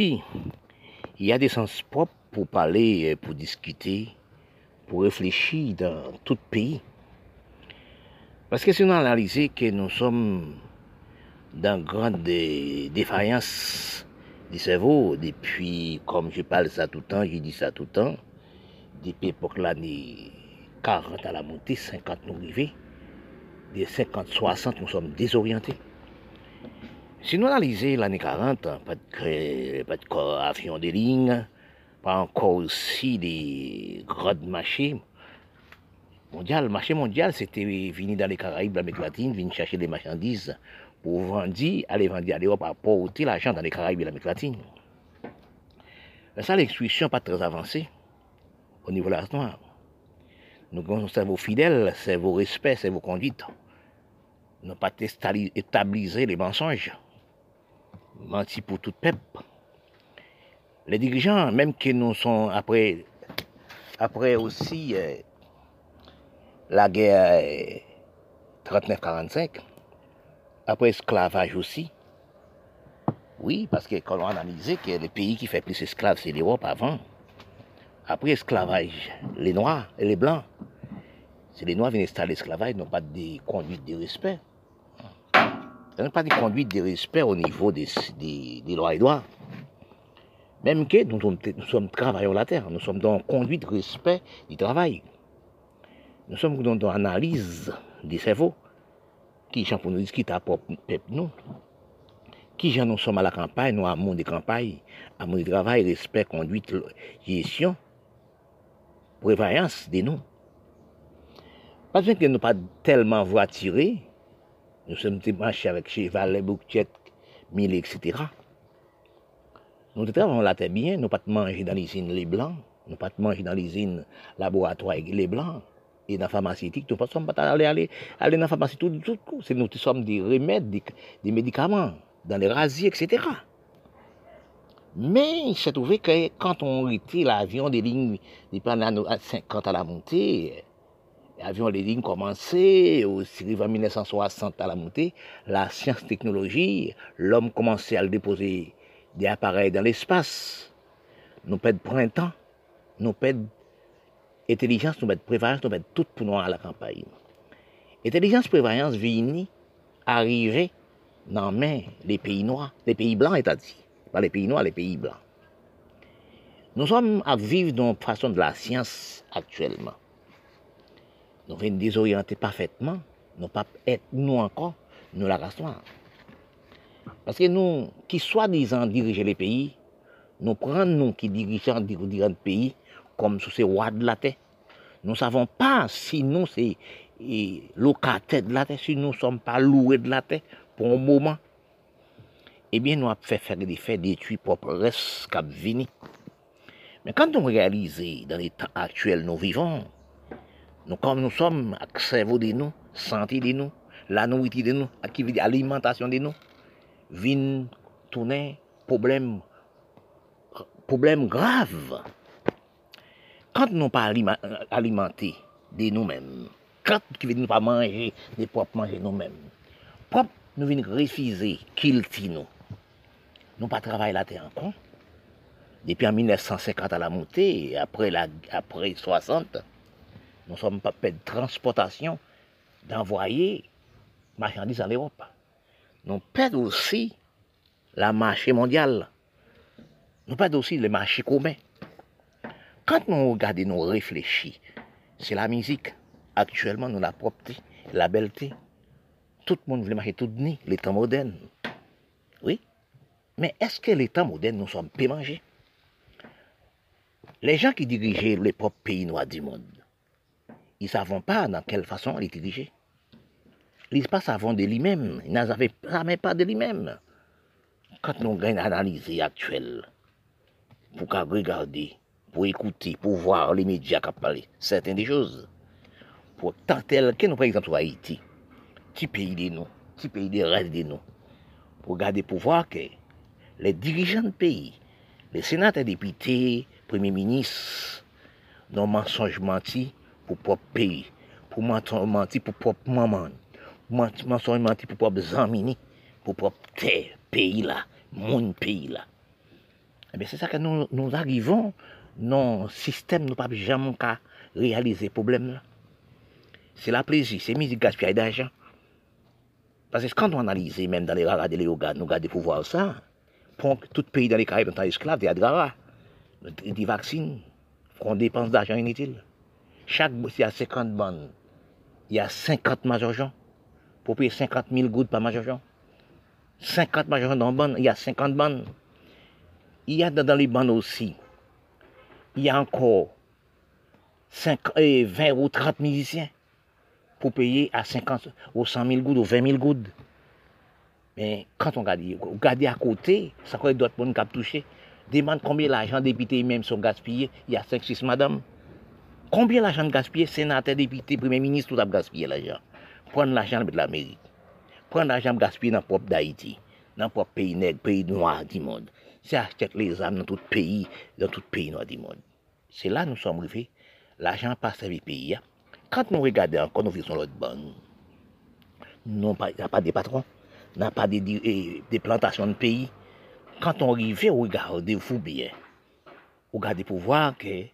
Il y a des sens propres pour parler, euh, pour discuter, pour réfléchir dans tout pays. Parce que si on analyse que nous sommes dans grande défaillance du cerveau depuis, comme je parle ça tout le temps, je dis ça tout le temps, depuis l'époque l'année 40 à la montée, 50 nous arrivés, des 50-60 nous sommes désorientés. Si nous analysons l'année 40, pas de, pas de avion de ligne, pas encore aussi des grandes machines mondiales. marché mondial, c'était venir dans les Caraïbes, l'Amérique latine, venir chercher des marchandises pour vendre, aller vendre à l'Europe, apporter l'argent dans les Caraïbes et l'Amérique latine. Mais ça, l'exclusion pas très avancée au niveau de la noire. Nous avons cerveau fidèle, cerveau respect, cerveau conduite. Nous pas établir les mensonges. Menti pour tout peuple. Les dirigeants, même qui nous sont après, après aussi euh, la guerre 39-45, euh, après esclavage aussi. Oui, parce que quand on analyse que le pays qui fait plus esclaves, c'est l'Europe avant. Après esclavage, les Noirs et les Blancs. C'est les Noirs viennent installer l'esclavage, n'ont pas de conduite de respect. Ils n'ont pas de conduite de respect au niveau des, des, lois et droits. Même que nous sommes, nous sommes travailleurs la terre, nous sommes dans conduite de respect du travail. Nous sommes dans l'analyse des cerveaux. Qui gens pour nous discuter à propre peuple nous Qui gens nous sommes à la campagne, nous amour des campagnes, amour du travail, respect, conduite, gestion prévoyance de nous. Pas que nous pas tellement voiturés, nous sommes marchés avec cheval, bouquettes, mille, etc. Nous travaillons la terre bien, nous pas manger dans l'usine les blancs, nous pas manger dans l'usine laboratoire les blancs, et dans la pharmaceutique, nous ne sommes pas aller, aller, aller dans la pharmacie tout, tout. C'est nous sommes des remèdes, des, des médicaments, dans les rasiers, etc. Mais il s'est trouvé que quand on était l'avion des lignes, pendant à 50 à la montée, l'avion des lignes commençait, aussi en 1960 à la montée, la science technologie, l'homme commençait à déposer des appareils dans l'espace. Nous perdons printemps, nous perdons intelligence, nous perdons prévoyance, nous perdons tout pour nous à la campagne. Intelligence, prévoyance vient arriver dans les pays noirs, les pays blancs, c'est-à-dire pas les pays noirs, les pays blancs. Nous sommes à vivre dans façon de la science actuellement. Nous venons désorienter parfaitement, nous pas être nous encore, nous la race. Parce que nous, qui soi-disant diriger les pays, nous prenons nous qui dirigeons le pays comme sous ces rois de la terre. Nous ne savons pas si nous, c'est locataires de la terre, si nous ne sommes pas loués de la terre pour un moment eh bien, nous avons fait faire des faits d'études propres restes vini. Mais quand on réalise dans les temps actuels nous vivons, nous comme nous sommes, avec cerveau de nous, santé de nous, la nourriture de nous, l'alimentation de nous, vient tourner problème, problème grave. Quand nous pas alimenter de nous-mêmes, quand nous ne pas manger, de propres manger nous-mêmes, propre, nous venons refuser qu'il nous. Nous pas travaillé la terre encore. Depuis en 1950 à la montée, après, la, après 60, nous sommes pas de transportation, d'envoyer marchandises en Europe. Nous perdons aussi la marché mondiale. Nous perdons aussi le marché commun. Quand nous regardons, nous réfléchissons, c'est la musique. Actuellement, nous la propreté, la belleté. Tout le monde veut marcher tout nu, les temps modernes. Oui. Mais est-ce que les temps modernes nous sommes peu mangés Les gens qui dirigeaient les propres pays noirs du monde, ils ne savent pas dans quelle façon les diriger. Ils ne savent de lui-même. Ils n'avaient jamais pas de lui-même. Quand nous avons une analyse actuelle, pour regarder, pour écouter, pour voir les médias qui parlent, certaines des choses, pour tant tel que nous, par exemple, Haïti, petit pays de nous, petit pays de reste de nous, pour regarder, pour voir que les dirigeants de pays, les sénateurs, députés, premiers ministres, n'ont mensonge menti pour propre pays, pour menti pour propre maman, mensonge menti pour propre zamini, pour propre terre, pays là, mon pays là. Eh c'est ça que nous, arrivons, non système, nous pas jamais réaliser le problème C'est la plaisir, c'est musique gaspillage d'argent. Parce que quand on analyse, même dans les rares de yoga, nous regardons pour voir ça, pour tout pays dans les Caraïbes sont esclaves, il y a des des vaccins, qu'on dépense d'argent Chaque, s'il y a 50 bandes, il y a 50 majors pour payer 50 000 gouttes par major 50 majors dans bande, il y a 50 bandes. Il y a dans les bandes aussi, il y a encore 5, 20 ou 30 musiciens pour payer à 50 ou 100 000 gouttes ou 20 000 gouttes. Mais quand on regarde, on regarde à côté, ça quoi d'autres personnes qui ont touché. Demande combien l'argent député même sont gaspillés. Il y a 5-6 madame. Combien l'argent gaspillé, sénateur, député, premier ministre, tout a gaspillé l'argent. Prendre l'argent de l'Amérique. Prendre l'argent gaspillé dans le propre d'Haïti. Dans le propre pays nègre, pays noir du monde. C'est acheter les âmes dans tout pays, dans tout pays noir du monde. C'est là que nous sommes arrivés. L'argent passe à le pays. Hein. Quand nous regardons encore, nous faisons l'autre. Il n'y a pas de patrons, n'y a pas de, plantations de pays. Quand on arrive, on regarde, vous bien. On regarde pour voir que,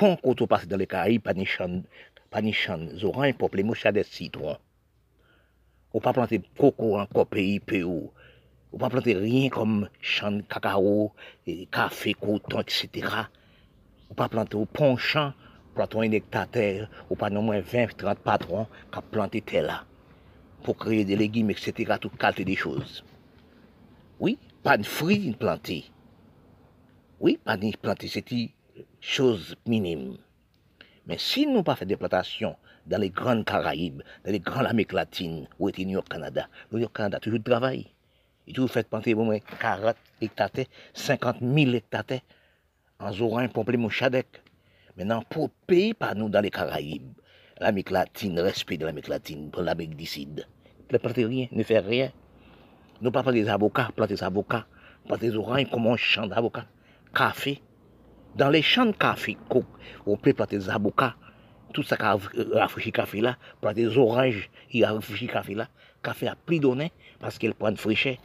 quand on passe dans les Caraïbes, pas de champs, pas de champs oranges mouches des citrons. On ne pas planter coco encore pays. On ne pas planter rien comme de cacao, café, coton, etc. Ne pas planter au pont champ planter un hectare terre, ou pas non moins 20, 30 patrons qui planté terre là, pour créer des légumes, etc., toute qualité des choses. Oui, pas de fruits plantés. Oui, pas de plantés, c'est chose minime. Mais si nous pas fait des plantations dans les grandes Caraïbes, dans les grandes Amériques latines, ou au New York, Canada, New York, Canada, toujours travail. Il toujours fait planter au moins 40 hectares, 50 000 hectares, en Zorin, mon Chadec. Maintenant, pour pays par nous dans les Caraïbes, l'Amérique latine, respect de l'Amérique latine, pour l'Amérique du ne planter rien, ne faire rien. Nous pas planter des avocats, planter des avocats, planter des oranges comme un champ d'avocats, café. Dans les champs de café, on peut planter des avocats, tout ça qui a rafraîchi café là, planter des oranges, il a rafraîchi café là, café a pris donné parce qu'il prend fraîcheur.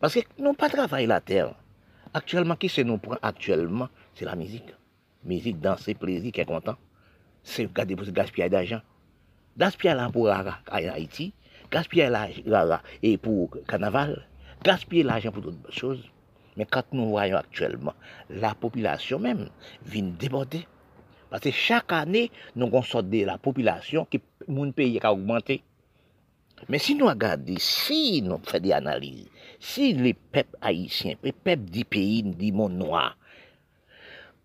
Parce que nous pas travailler la terre. Actuellement, qui c'est nous prend actuellement, c'est la musique musique, danser, plaisir, qui est content. C'est garder pour gaspiller d'argent. Gaspiller là pour Haïti, gaspiller là et pour carnaval, gaspiller l'argent pour d'autres choses. Mais quand nous voyons actuellement, la population même vient déborder. Parce que chaque année, nous de la population qui mon pays a augmenté. Mais si nous regardons, si nous faisons des analyses, si les peuples haïtiens, les peuples du pays, du monde noir,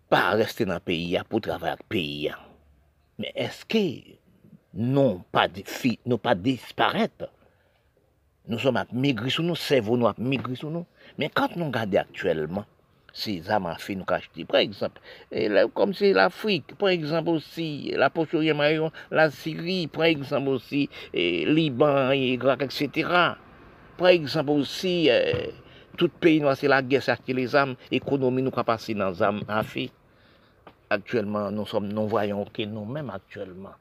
pas rester dans le pays pour travailler avec le pays. Mais est-ce que non pas, non pas disparaître? Nous sommes à migrer sur nous, cerveau nous à migrer sur nous. Mais quand nous regardons actuellement, ces armes fait nous acheter, par exemple, comme c'est l'Afrique, par exemple aussi, la Portugal, la Syrie, par exemple aussi, Liban, Irak, etc. Par exemple aussi, euh, tout pays noir, c'est la guerre, c'est les armes, l'économie nous passer dans les armes Afrique actuellement, nous sommes, nous voyons que nous-mêmes actuellement,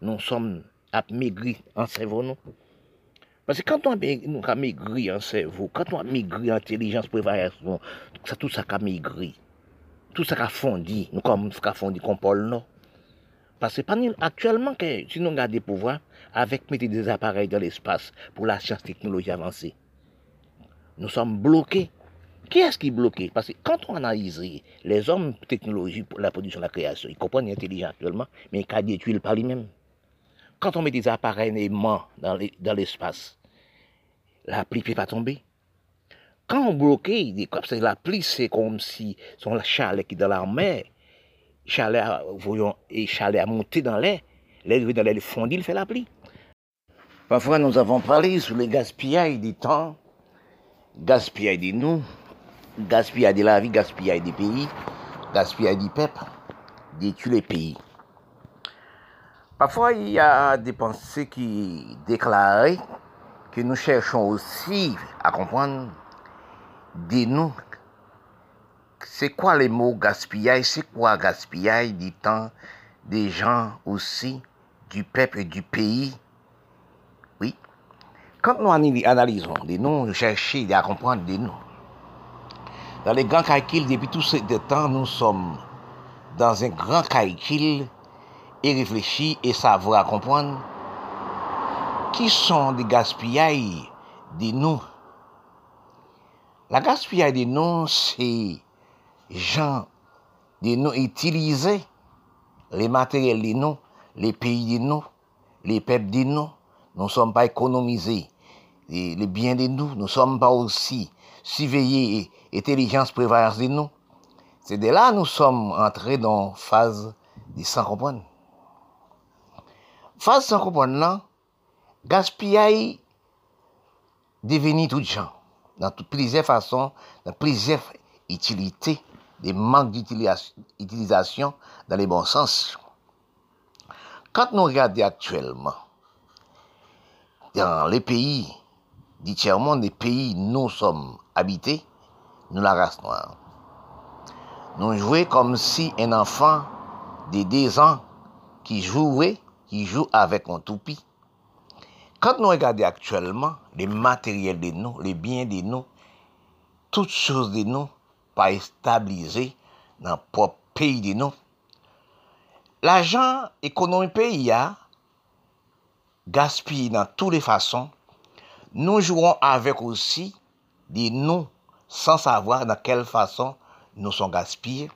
nous sommes à maigrir en cerveau, nous. Parce que quand on a maigri en cerveau, quand on a maigri en intelligence, préparation, tout ça a maigri. Tout ça a fondi, nous comme ça a fondi comme Paul non? Parce que actuellement, si nous regardons des pouvoirs, avec mettre des appareils dans l'espace pour la science technologie avancée, nous sommes bloqués qui est-ce qui est bloqué? Parce que quand on analyse les hommes technologie pour la production la création, ils comprennent l'intelligence actuellement, mais ils des par lui-même. Quand on met des appareils aimants dans l'espace, la pluie ne peut pas tomber. Quand on bloque, la pluie, c'est comme si son chalet qui est dans la mer, chalet, voyons, et chalet a monté dans l'air, l'air dans l'air fondit, il fait la pluie. Parfois, nous avons parlé sur les gaspillages du temps, gaspillage de nous, gaspillage de la vie, gaspillage des pays, gaspillage du peuple, détruire les pays. Parfois, il y a des pensées qui déclarent que nous cherchons aussi à comprendre, dis-nous, c'est quoi les mots gaspillage, c'est quoi gaspillage du temps des gens aussi, du peuple et du pays. Oui. Quand nous analysons des noms, nous cherchons à comprendre des noms. Dans les grands calculs, depuis tout ce temps, nous sommes dans un grand calcul et réfléchir et savoir comprendre qui sont des gaspillages de nous. La gaspillage de nous, c'est gens de nous utiliser les matériels de nous, les pays de nous, les peuples de nous. Nous ne sommes pas économisés les biens de nous. Nous ne sommes pas aussi surveillés et intelligence prévoyance de nous. C'est de là que nous sommes entrés dans phase de sans comprendre. Phase sans comprendre, là, gaspillage devenu tout gens, dans toutes plusieurs façons, dans plusieurs utilités, des manques d'utilisation dans les bons sens. Quand nous regardons actuellement, dans les pays du tiers-monde, les pays où nous sommes habités, nous la race noire. Nous jouons comme si un enfant de deux ans qui jouait, ki jou avèk an toupi. Kant nou regade aktuellement, le materyel de nou, le bien de nou, tout chose de nou pa establize nan pop peyi de nou. L'ajan ekonomi peyi ya, gaspille nan tou de fason, nou jouron avèk osi de nou san savwa nan kel fason nou son gaspille.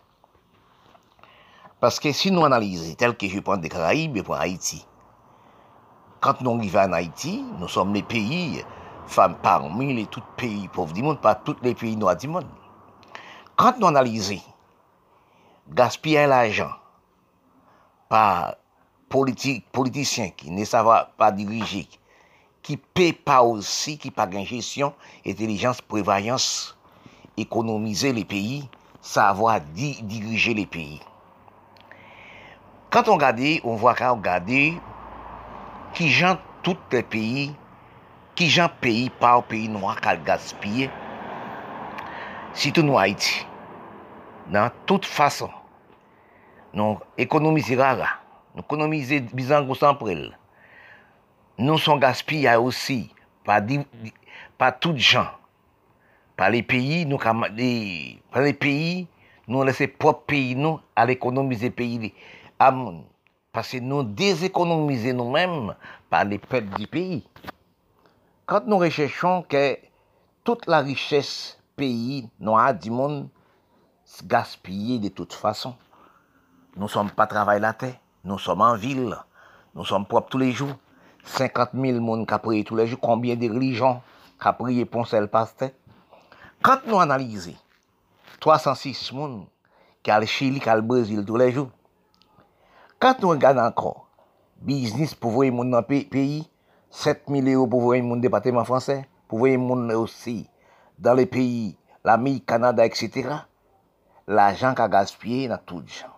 Parce que si nous analysons, tel que je prends des Caraïbes et pour Haïti, quand nous arrivons en Haïti, nous sommes les pays, femmes parmi les tous pays pauvres du monde, pas tous les pays noirs du monde. Quand nous analysons, gaspiller l'argent par politique, politicien qui ne savent pas diriger, qui paie pas aussi, qui pas gagne gestion, intelligence, prévoyance, économiser les pays, savoir diriger les pays. Kant on gade, on vwa kan on gade, ki jan tout le peyi, ki jan peyi pa ou peyi nou akal gaspye, sitou nou Haiti. Nan tout fason, nou ekonomize rara, nou ekonomize bizan gousan prel, nou son gaspye ya osi, pa, di, pa tout jan. Pa le peyi nou kam, de, pa le peyi nou lese pop peyi nou al ekonomize peyi li. à moun. Parce que nous déséconomisons nous-mêmes par les peuples du pays. Quand nous recherchons que toute la richesse pays noir du monde se gaspille de toute façon, nous ne sommes pas travail la terre, nous sommes en ville, nous sommes propres tous les jours. 50 000 monde qui prient tous les jours, combien de religions qui prient pour le pasteur. Quand nous analysons 306 monde qui allent au Chili, qui allent au Brésil tous les jours, Kant nou regade ankon, biznis pou voye moun nan peyi, 7000 euro pou voye moun departement fransè, pou voye moun osi dan le peyi, l'ami Kanada, etc. L'ajan ka gaspye nan tout jan.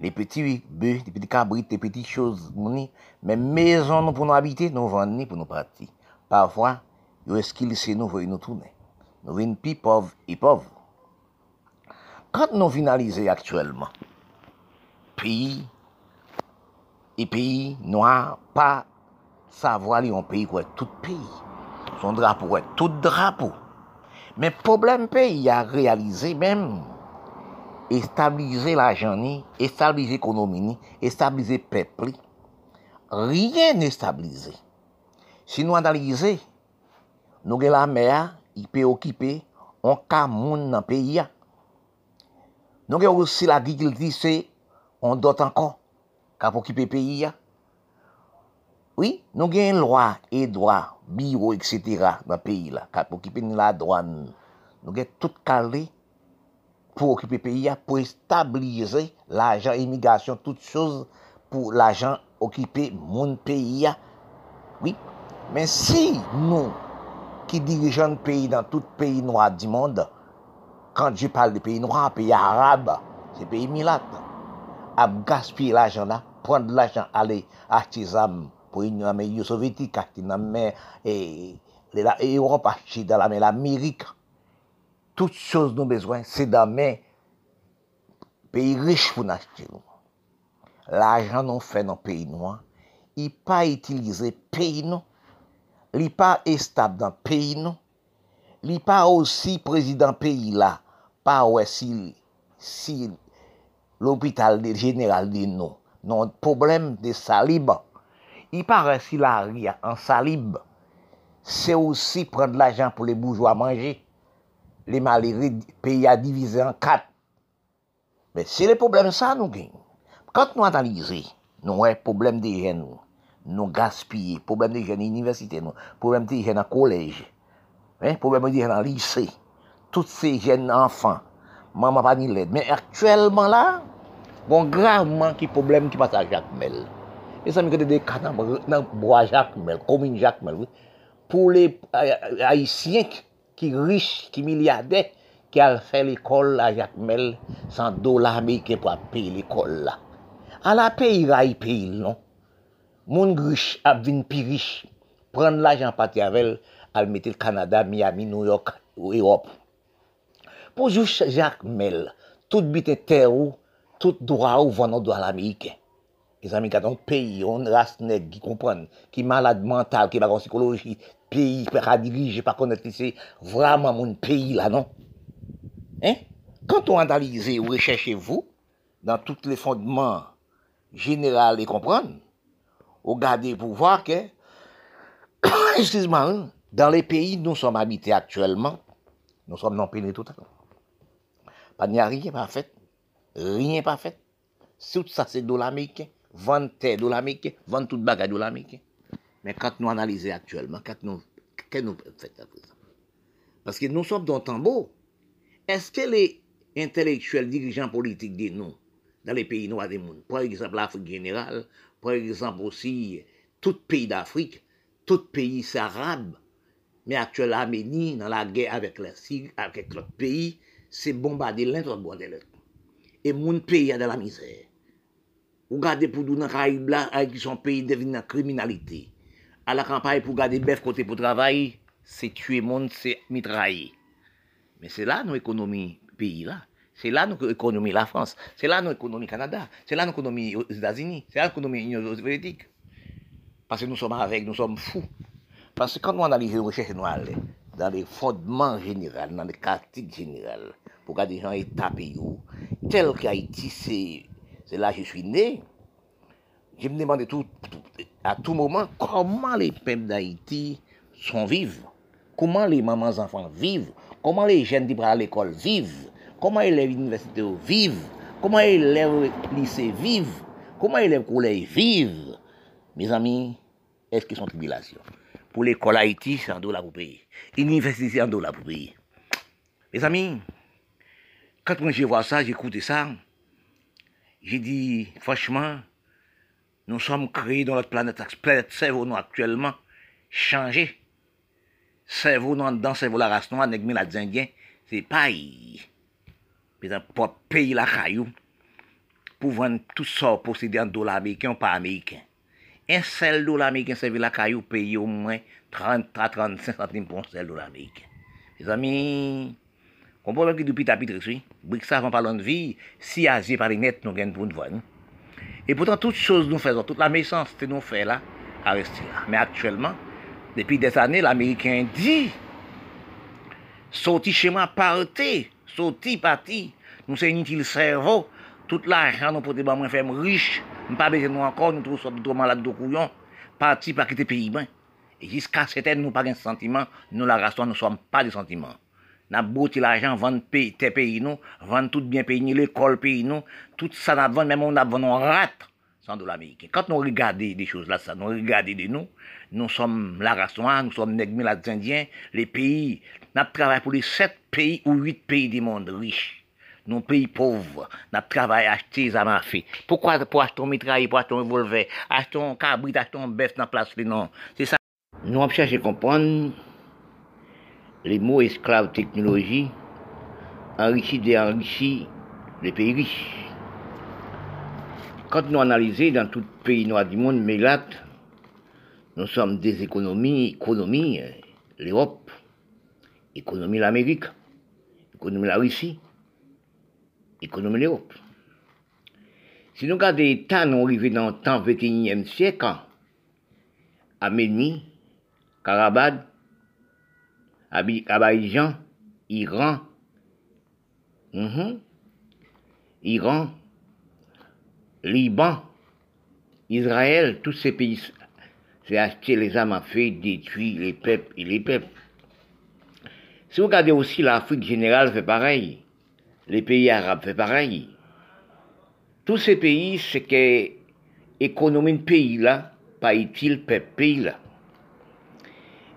Le peti be, le peti kabrit, le peti chouz mouni, men mezon nou pou nou habite, nou van ni pou nou pati. Parfwa, yo eskil se nou voye nou toune. Nou vin pi pov e pov. Kant nou finalize aktuelman, peyi, E peyi noa pa savwa li yon peyi kwe tout peyi. Son drapo kwe tout drapo. Men problem peyi a realize menm. Estabilize la jani, estabilize ekonomini, estabilize pepli. Rien estabilize. Si nou analize, nou gen la mea, i pe okipe, an ka moun nan peyi ya. Nou gen ou si la gigilti se, an dot ankon. kap okipe peyi ya. Oui, nou gen lwa e dwa, biro, etc. nan peyi la, kap okipe ni la dwan. Nou gen tout kalé pou okipe peyi ya, pou establize l'ajan imigasyon, tout chose pou l'ajan okipe moun peyi ya. Oui, men si nou ki dirijan peyi dan tout peyi noa di mond, kan di pal de peyi noa, peyi arab, se peyi milat, ap gaspye l'ajan la, pran de l'ajan ale artizam pou yon ame yon sovyetik akti nan men e, le la Europe akti dan la men l'Amerik. Tout chose nou bezwen se dan men peyi riche pou nan akti nou. L'ajan nou fe nan peyi nou an, i pa itilize peyi nou, li pa estab dan peyi nou, li pa osi prezident peyi la, pa wè si, si l'opital general di nou, non problem de salib, i pa wè si la ri an salib, se osi pren de l'ajan pou le boujou a manje, le maleri peyi a divize an kat. Men se le problem sa nou gen, kant nou analize, nou wè problem de gen nou, nou gaspye, problem de gen universite nou, problem de gen an kolej, problem de gen an lise, tout se gen anfan, maman pa ni led, men aktuelman la, Bon, gravman ki problem ki pasa Jacmel. E sa mi kote de katan nan broa Jacmel, komine Jacmel. Pou le haisyen ki riche, ki milyade, ki al fè l'ekol la Jacmel, san do la Amerike pou ap pey l'ekol la. A la pey ray paye non. Moun riche ap vin pi riche. Pren l'ajan pati avel, al metil Kanada, Miami, New York ou Europe. Pou jou Jacques Mel, tout ter ou, tout dra ou vano do al Amerike. E zami katon peyi, yon ras neg ki kompran, ki malade mental, ki bagon psikoloji, peyi, pe ka dirije, pa konet li se, vraman moun peyi la, non? Hein? Quand on analyse ou recherchez-vous, dans tous les fondements généraux et comprendre, vous regardez pour voir que, excuse-moi, hein, dans les pays où nous sommes habités actuellement, nous sommes non à l'heure. Pas n'y rien pas fait. Rien pas fait. Tout ça, c'est de l'américain. Vendre terre de l'américain. Vendre toute bagarre de l'américain. Mais quand nous analysons actuellement, quand nous, qu'est-ce que nous faisons à présent? Parce que nous sommes dans le tambour. Est-ce que les intellectuels dirigeants politiques de nous, dans les pays noirs du monde, par exemple l'Afrique générale, par exemple aussi tout pays d'Afrique, tout pays arabe, mais actuellement l'Arménie, dans la guerre avec la avec l'autre pays, c'est bombarder l'un bombarder l'autre. Et mon pays de la misère. Ou gardez pour nous dans le Caraïbe là, avec son pays devient la criminalité. À la campagne, pour garder bœuf côté pour travailler, c'est tuer monde, c'est mitrailler. Mais c'est là nos économies pays là. C'est là notre économie la France. C'est là notre économie Canada. C'est là notre économie aux États-Unis. C'est là notre économie Union soviétique. Parce que nous sommes avec, nous sommes fous. Parce que quand nous analysons les recherches noires, dans les fondements généraux, dans les caractéristiques générales, pour que des gens état pays, tel qu'Haïti, c'est, là que je suis né. Je me tout- à tout moment comment les peuples d'Haïti sont vivants. Comment les mamans enfants vivent, comment les jeunes qui à l'école vivent, comment les élèves universitaires vivent, comment les élèves lycée vivent, comment les élèves collège vivent? Mes amis, est-ce qu'ils sont en tribulation? Pour l'école Haïti, c'est un dollar pour payer. L'université, c'est un dollar pour payer. Mes amis, quand moi vois ça, j'écoute ça, j'ai dit, franchement, nous sommes créés dans notre planète, planète cerveau nous actuellement, changé cerveau dans, dans cerveau la race noire, nèg la indien, c'est. Par exemple, pour payer la caillou, pour vendre tout ça possédé en dollars américains, pas américains. Un seul dollar américain servi la caillou paye au moins 30 à 35 centimes pour un seul dollar américain. Mes amis, Kompon lò ki dupi tapit rekswi, brik sa van palon vi, si azi pari net nou gen pou nou vwen. E potan tout chose nou fezon, tout la meysans te nou fe la, a resti la. Men aktuelman, depi des ane, l'Ameriken di, soti chema parte, soti pati, nou se initil servo, tout la chan nou pote ba mwen fèm riche, mpa beze nou ankon, nou trou sot douman lak do kouyon, pati pa kite peyi ben. E jiska seten nou pa gen sentimen, nou la raston nou som pa de sentimen. Nap bouti l'ajan, vande pey, te peyi nou, vande tout bien peyi nou, l'ekol peyi nou, tout sa nap vande, mèm ou nap vande, on rate san do l'Américain. Quand nou regade de chouz la sa, nou regade de nou, nou som la race noire, nou som negmi la zindien, le peyi, nap travay pou le 7 peyi ou 8 peyi di monde riche. Nou peyi povre, nap travay achete zaman fe. Poukwa pou achete ton mitraye, pou achete ton revolver, achete ton kabrit, achete ton bef nan plas li nan. Se sa nou ap chache kompon, les mots esclaves technologie enrichis et enrichis les pays riches. Quand nous analysons dans tout pays noir du monde, mais nous sommes des économies, économies, euh, l'Europe, économie l'Amérique, économie la Russie, économie l'Europe. Si nous regardons les temps, nous arrivons dans le temps 21e siècle, Arménie, Karabad, Abidjan, Iran, Mhm. Iran, Liban, Israël, tous ces pays, c'est acheter les armes à feu, détruire les peuples et les peuples. Si vous regardez aussi l'Afrique générale fait pareil, les pays arabes fait pareil. Tous ces pays, c'est que l'économie de pays là, pas utile peuple pays là.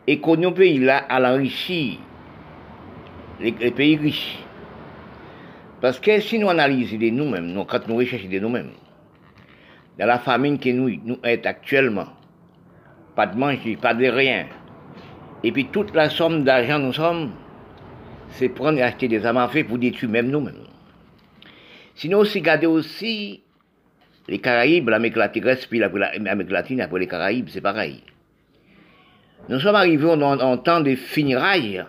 L'économie pays là, elle enrichit les, les pays riches. Parce que si nous analysons de nous-mêmes, nous, quand nous recherchons de nous-mêmes, dans la famine que nous, sommes actuellement, pas de manger, pas de rien, et puis toute la somme d'argent nous sommes, c'est prendre et acheter des armes à feu pour détruire même nous-mêmes. Sinon aussi, regardez aussi les Caraïbes, puis l'Amérique latine après les Caraïbes, c'est pareil. Nous sommes arrivés en, temps de finirailles.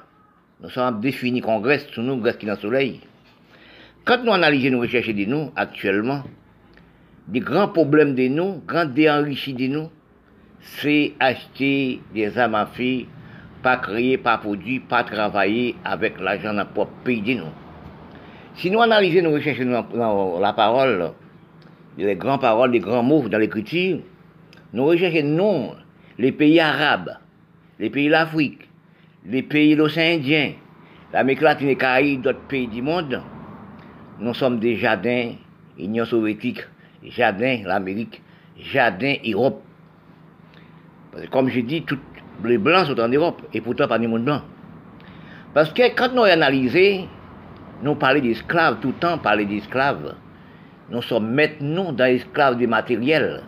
Nous sommes définis congrès sous nous, grâce qui dans le soleil. Quand nous analysons nos recherches de nous, actuellement, des grands problèmes de nous, grands déenrichis de nous, c'est acheter des armes à feu, pas créer, pas produire, pas travailler avec l'argent dans propre pays de nous. Si nous analysons nos recherches dans la parole, les grandes paroles, les grands mots dans l'écriture, nous recherchons non les pays arabes, les pays d'Afrique, les pays de l'océan Indien, l'Amérique latine et Caraïbes, d'autres pays du monde, nous sommes des jardins, Union soviétique, jardin l'Amérique, jardin Europe. Comme je dis, tous les blancs sont en Europe, et pourtant pas du monde blanc. Parce que quand nous analysons, nous parlons d'esclaves, tout le temps parler d'esclaves. Nous sommes maintenant dans l'esclave du matériel.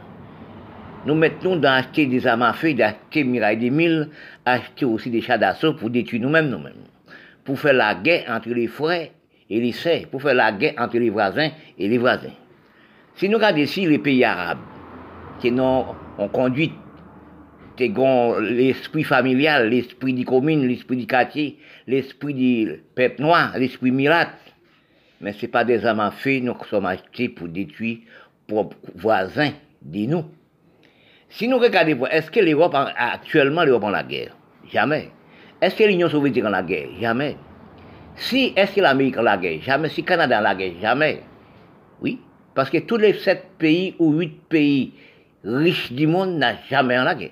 Nous mettons dans acheter des armes à feu, d'acheter des mille, acheter aussi des chats d'assaut pour détruire nous-mêmes. Pour faire la guerre entre les frères et les sœurs, pour faire la guerre entre les voisins et les voisins. Si nous regardons ici les pays arabes, qui ont, ont conduit l'esprit familial, l'esprit des communes, l'esprit du quartier, l'esprit du peuple noir, l'esprit mirate, mais ce n'est pas des armes à nous sommes achetés pour détruire propres voisins de nous. Si nous regardons, est-ce que l'Europe, actuellement, l'Europe en la guerre? Jamais. Est-ce que l'Union soviétique en la guerre? Jamais. Si, est-ce que l'Amérique en la guerre? Jamais. Si Canada en la guerre? Jamais. Oui. Parce que tous les sept pays ou huit pays riches du monde n'ont jamais en la guerre.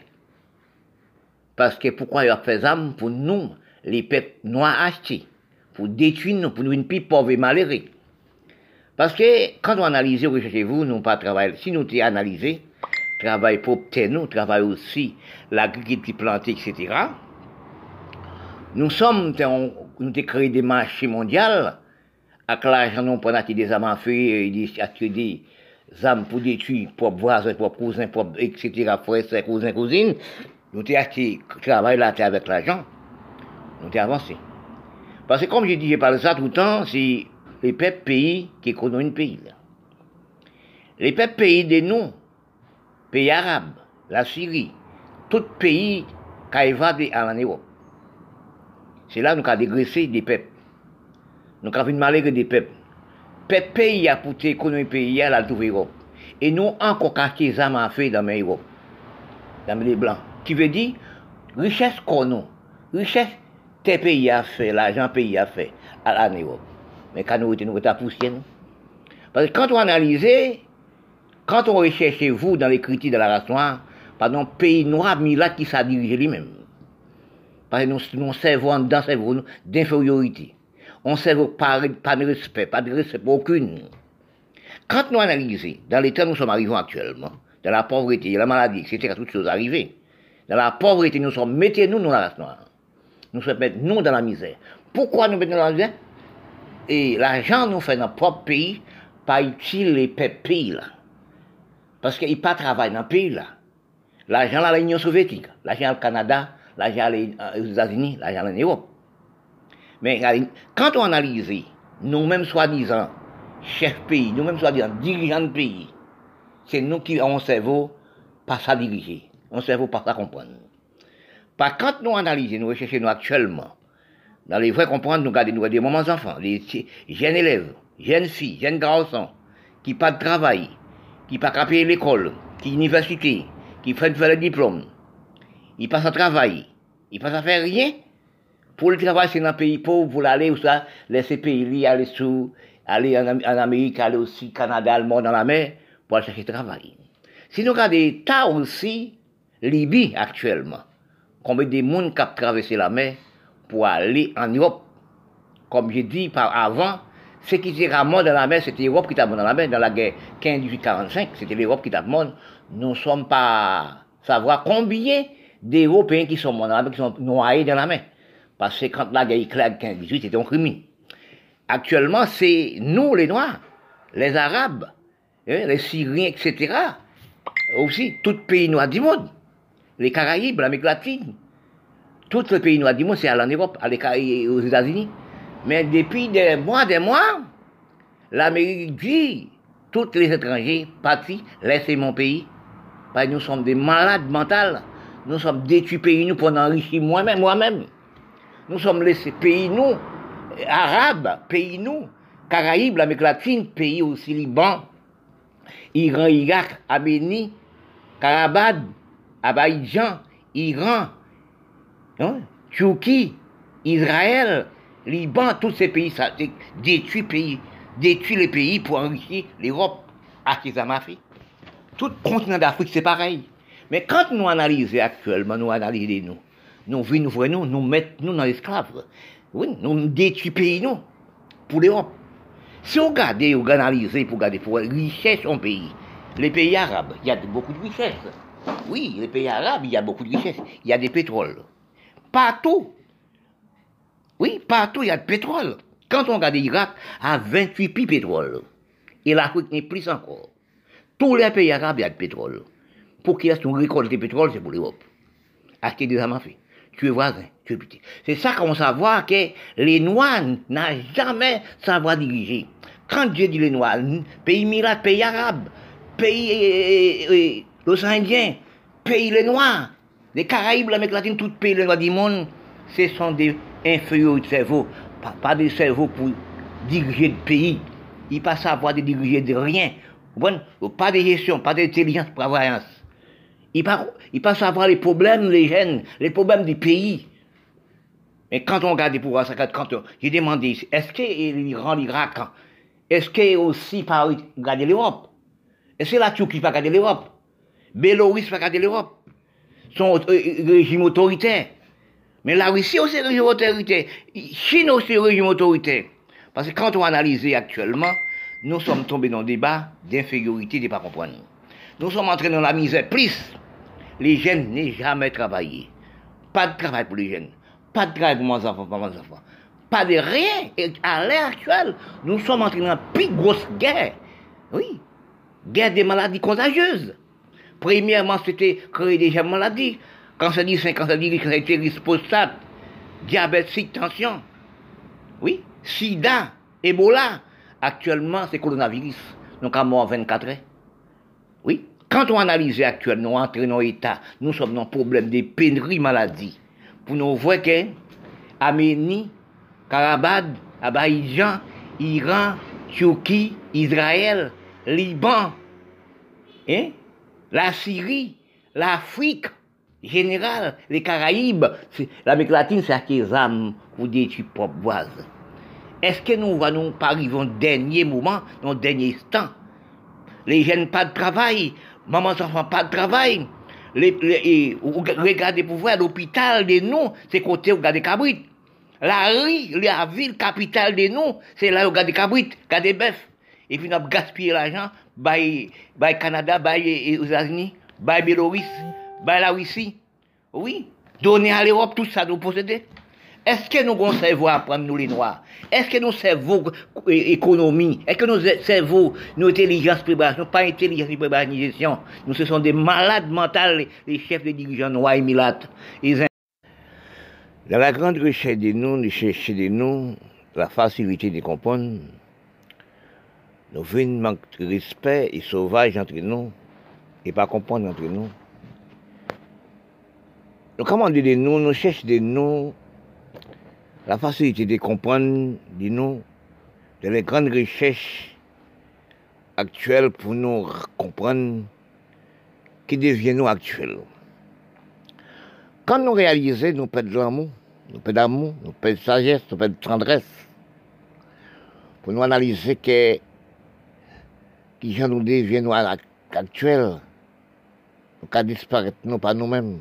Parce que pourquoi ils ont fait ça? Pour nous, les peuples noirs achetés pour détruire nous, pour nous une plus pauvre et malheureux. Parce que quand on analyse, recherchez-vous, nous pas travailler. Si nous t'y travail pour nous, travail aussi l'agriculture plantée, etc. Nous sommes, nous avons créé des marchés mondiaux, avec l'argent, nous prenons des armes à feu, des, des armes pour détruire, pour voisins, pour cousins, pour, etc., frères, cousins, cousines. Nous avons acheté, travail là, avec l'argent. Nous avons avancé. Parce que comme je dis, je parle ça tout le temps, c'est les peuples pays qui connaissent un pays. Les peuples pays de nous, pays arabes, la Syrie, tout pays qui a évadé en Europe. C'est là que nous avons dégraissé des peuples. Nous avons fait malheur des peuples. Peuple pays a pour l'économie pays à la Europe. Et nous encore caché les à feu dans l'Europe, dans les blancs. Qui veut dire, richesse qu'on a, richesse tes pays a fait, l'argent pays a fait à l'Europe. Mais quand nous étions, nous étions poussière. Parce que quand on analyse, quand on recherche vous dans les critiques de la race noire, pardon, pays noir, mais là qui s'est dirigé lui-même. Parce que nous, nous servons dans d'infériorité. On servons pas, pas de respect, pas de respect pour aucune. Quand nous analysons, dans l'état où nous sommes arrivés actuellement, dans la pauvreté, la maladie, etc., toutes choses arrivées, dans la pauvreté, nous sommes, mettez-nous dans la race noire nous sommes nous dans la misère. Pourquoi nous mettons dans la misère? Et l'argent nous fait dans notre propre pays, pas utile les pays là. Parce qu'ils pas travaillent dans le pays là. L'argent à l'Union soviétique, l'argent au Canada, l'argent aux États-Unis, l'argent en Europe. Mais quand on analyse, nous-mêmes soi-disant chefs pays, nous-mêmes soi-disant dirigeants de pays, c'est nous qui avons un cerveau pas ça diriger, un cerveau pas ça comprendre. Par quand nous analysons, nous recherchons nous actuellement, dans les vrais comprendre, nous gardons nous des moments enfants, des jeunes élèves, jeunes filles, jeunes garçons, qui pas de travail, qui pas payer l'école, qui l'université, qui font faire le diplôme, ils passent à travail, ils passent à faire rien, Pour le travail, c'est dans un pays pauvre, pour aller ou ça, laisser pays aller sous, aller en, Amérique, aller aussi Canada, le monde dans la mer, pour aller chercher travail. Si nous regardons l'État aussi, Libye actuellement, combien de monde qui a traversé la mer pour aller en Europe? Comme j'ai dit par avant, ce qui était ramené dans la mer, c'était l'Europe qui était dans la mer, dans la guerre 15-18-45, c'était l'Europe qui était Nous ne sommes pas savoir combien d'Européens qui sont morts dans la mer, qui sont noyés dans la mer. Parce que quand la guerre éclate 15-18, c'était un crime. Actuellement, c'est nous, les Noirs, les Arabes, hein, les Syriens, etc. Aussi, tout pays noir du monde. Les Caraïbes, l'Amérique latine. Tous les pays noirs du monde, c'est en Europe, aux États-Unis. Mais depuis des mois, des mois, l'Amérique dit, tous les étrangers partis, laissez mon pays. Parce que nous sommes des malades mentaux. Nous sommes détruits pays, nous, pour enrichir moi-même, moi-même. Nous sommes laissés pays, nous, arabes, pays, nous, Caraïbes, l'Amérique latine, pays aussi Liban, Iran, Irak, Abéni, Karabad, Abaïdjan, Iran, hein, Turquie, Israël, Liban, tous ces pays, ça détruit pays, détruit les pays pour enrichir l'Europe. à m'a fait. Tout continent d'Afrique, c'est pareil. Mais quand nous analysons actuellement, nous analysons nous, nous venons nous, nous, mettons nous dans l'esclave. Oui, nous détruisons pays, nous, pour l'Europe. Si on regarde, on analyse pour regarder pour richesse en pays, les pays arabes, il y a beaucoup de richesses. Oui, les pays arabes, il y a beaucoup de richesses. Il y a des pétroles. Partout. Oui, partout, il y a du pétrole. Quand on regarde l'Irak, à 28 puits pétrole. Et l'Afrique n'est plus encore. Tous les pays arabes, il y a du pétrole. Pour qu'il y ait une récolte de pétrole, c'est pour l'Europe. Acheter des armes fait. Tu es voisin, tu es petit. C'est ça qu'on savoir que les Noirs n'ont jamais savoir diriger. Quand Dieu dit les Noirs, pays Mirat, pays arabe, pays euh, euh, euh, les Indiens, pays les Noirs, les Caraïbes, l'Amérique latine, les pays les Noirs du monde, ce sont des inférieurs de cerveau, pas, des cerveaux pour diriger le pays. Ne pas savoir de diriger de rien. Pas de gestion, pas d'intelligence, pas voyance. Ils ne pas savoir les problèmes des jeunes, les problèmes du pays. Mais quand on regarde les pouvoirs, quand j'ai demandé, est-ce que l'Iran, l'Irak, est-ce que aussi pas regarder l'Europe? Est-ce que la Turquie pas regarder l'Europe? Bélorusse pas regarder l'Europe? Son euh, euh, régime autoritaire? Mais la Russie aussi un régime autoritaire. Chine aussi un régime autoritaire. Parce que quand on analyse actuellement, nous sommes tombés dans un débat d'infériorité, de ne pas comprendre. Nous sommes entrés dans la misère. Plus, les jeunes n'ont jamais travaillé. Pas de travail pour les jeunes. Pas de travail pour mes enfants, pour mes enfants. Pas de rien. Et à l'heure actuelle, nous sommes entrés dans la plus grosse guerre. Oui. Guerre des maladies contagieuses. Premièrement, c'était créer des maladies. Quand ça dit 50, ça dit cancer responsable. Diabète, tension. Oui. Sida, Ebola. Actuellement, c'est coronavirus. Donc, à mort 24 heures. Oui. Quand on analyse actuellement, entre nos états, nous sommes dans un problème de pénurie maladie. Pour nous voir que Aménie, Karabad, Abaïdjan, Iran, Turquie, Israël, Liban, hein, la Syrie, l'Afrique, général, les Caraïbes, l'Amérique latine, c'est à des âmes pour détruire propre voisin. Est-ce que nous allons pas arriver au dernier moment, au dernier instant? Les jeunes pas de travail, maman enfants pas de travail. Les, regardez pour voir l'hôpital des noms, c'est côté regardez Cabrit. La rue, la ville capitale des noms, c'est là où regardez Cabrit, regardez bœuf. Et puis nous avons gaspillé l'argent, by, by Canada, by aux États-Unis, by Bélorusse, by la Russie. Oui, donner à l'Europe tout ça nous posséder. Est-ce que nous avons à apprendre nous les Noirs? Est-ce que nous cerveau économie? Est-ce que nous cerveau nos intelligence préparation Pas intelligence préparation. Nous ce sont des malades mentaux, les chefs de dirigeants noirs et milates. Dans la grande recherche de nous, de chercher de nous, la facilité de comprendre, nous venons manque de respect et sauvage entre nous, et pas comprendre entre nous. Nous commandons de nous, nous cherchons de nous, la facilité de comprendre de nous, de les grandes recherches actuelles pour nous comprendre qui devient nous actuels. Quand nous réalisons, nous perdons l'amour, un peu d'amour, un peu de sagesse, un peu de tendresse. Pour nous analyser que qui nous deviennent actuels, nous qu'à disparaître, non pas nous-mêmes.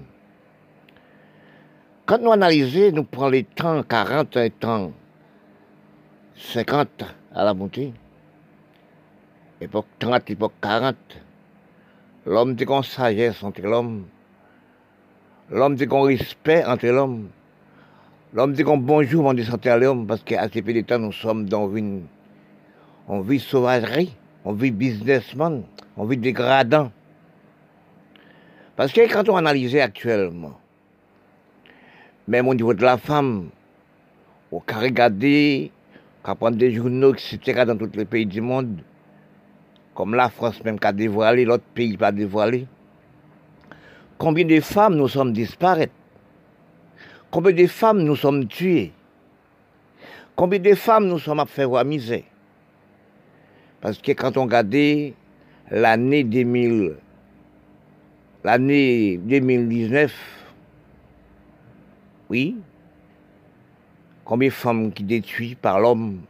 Quand nous analysons, nous prenons les temps 40 et temps 50 à la montée, époque 30, époque 40, l'homme dit qu'on sagesse entre l'homme, l'homme dit qu'on respect entre l'homme, l'homme dit qu'on bonjour on dit santé à l'homme, parce qu'à ce peu de temps, nous sommes dans une on vit sauvagerie, on vit businessman, on vit dégradant. Parce que quand on analyse actuellement, même au niveau de la femme, on peut regarder, on prendre des journaux, etc., dans tous les pays du monde, comme la France même qui a dévoilé, l'autre pays pas dévoilé. Combien de femmes nous sommes disparaître Combien de femmes nous sommes tuées? Combien de femmes nous sommes à faire misère? Parce que quand on regarde l'année 2000, l'année 2019, oui. Combien de femmes qui détruisent par l'homme?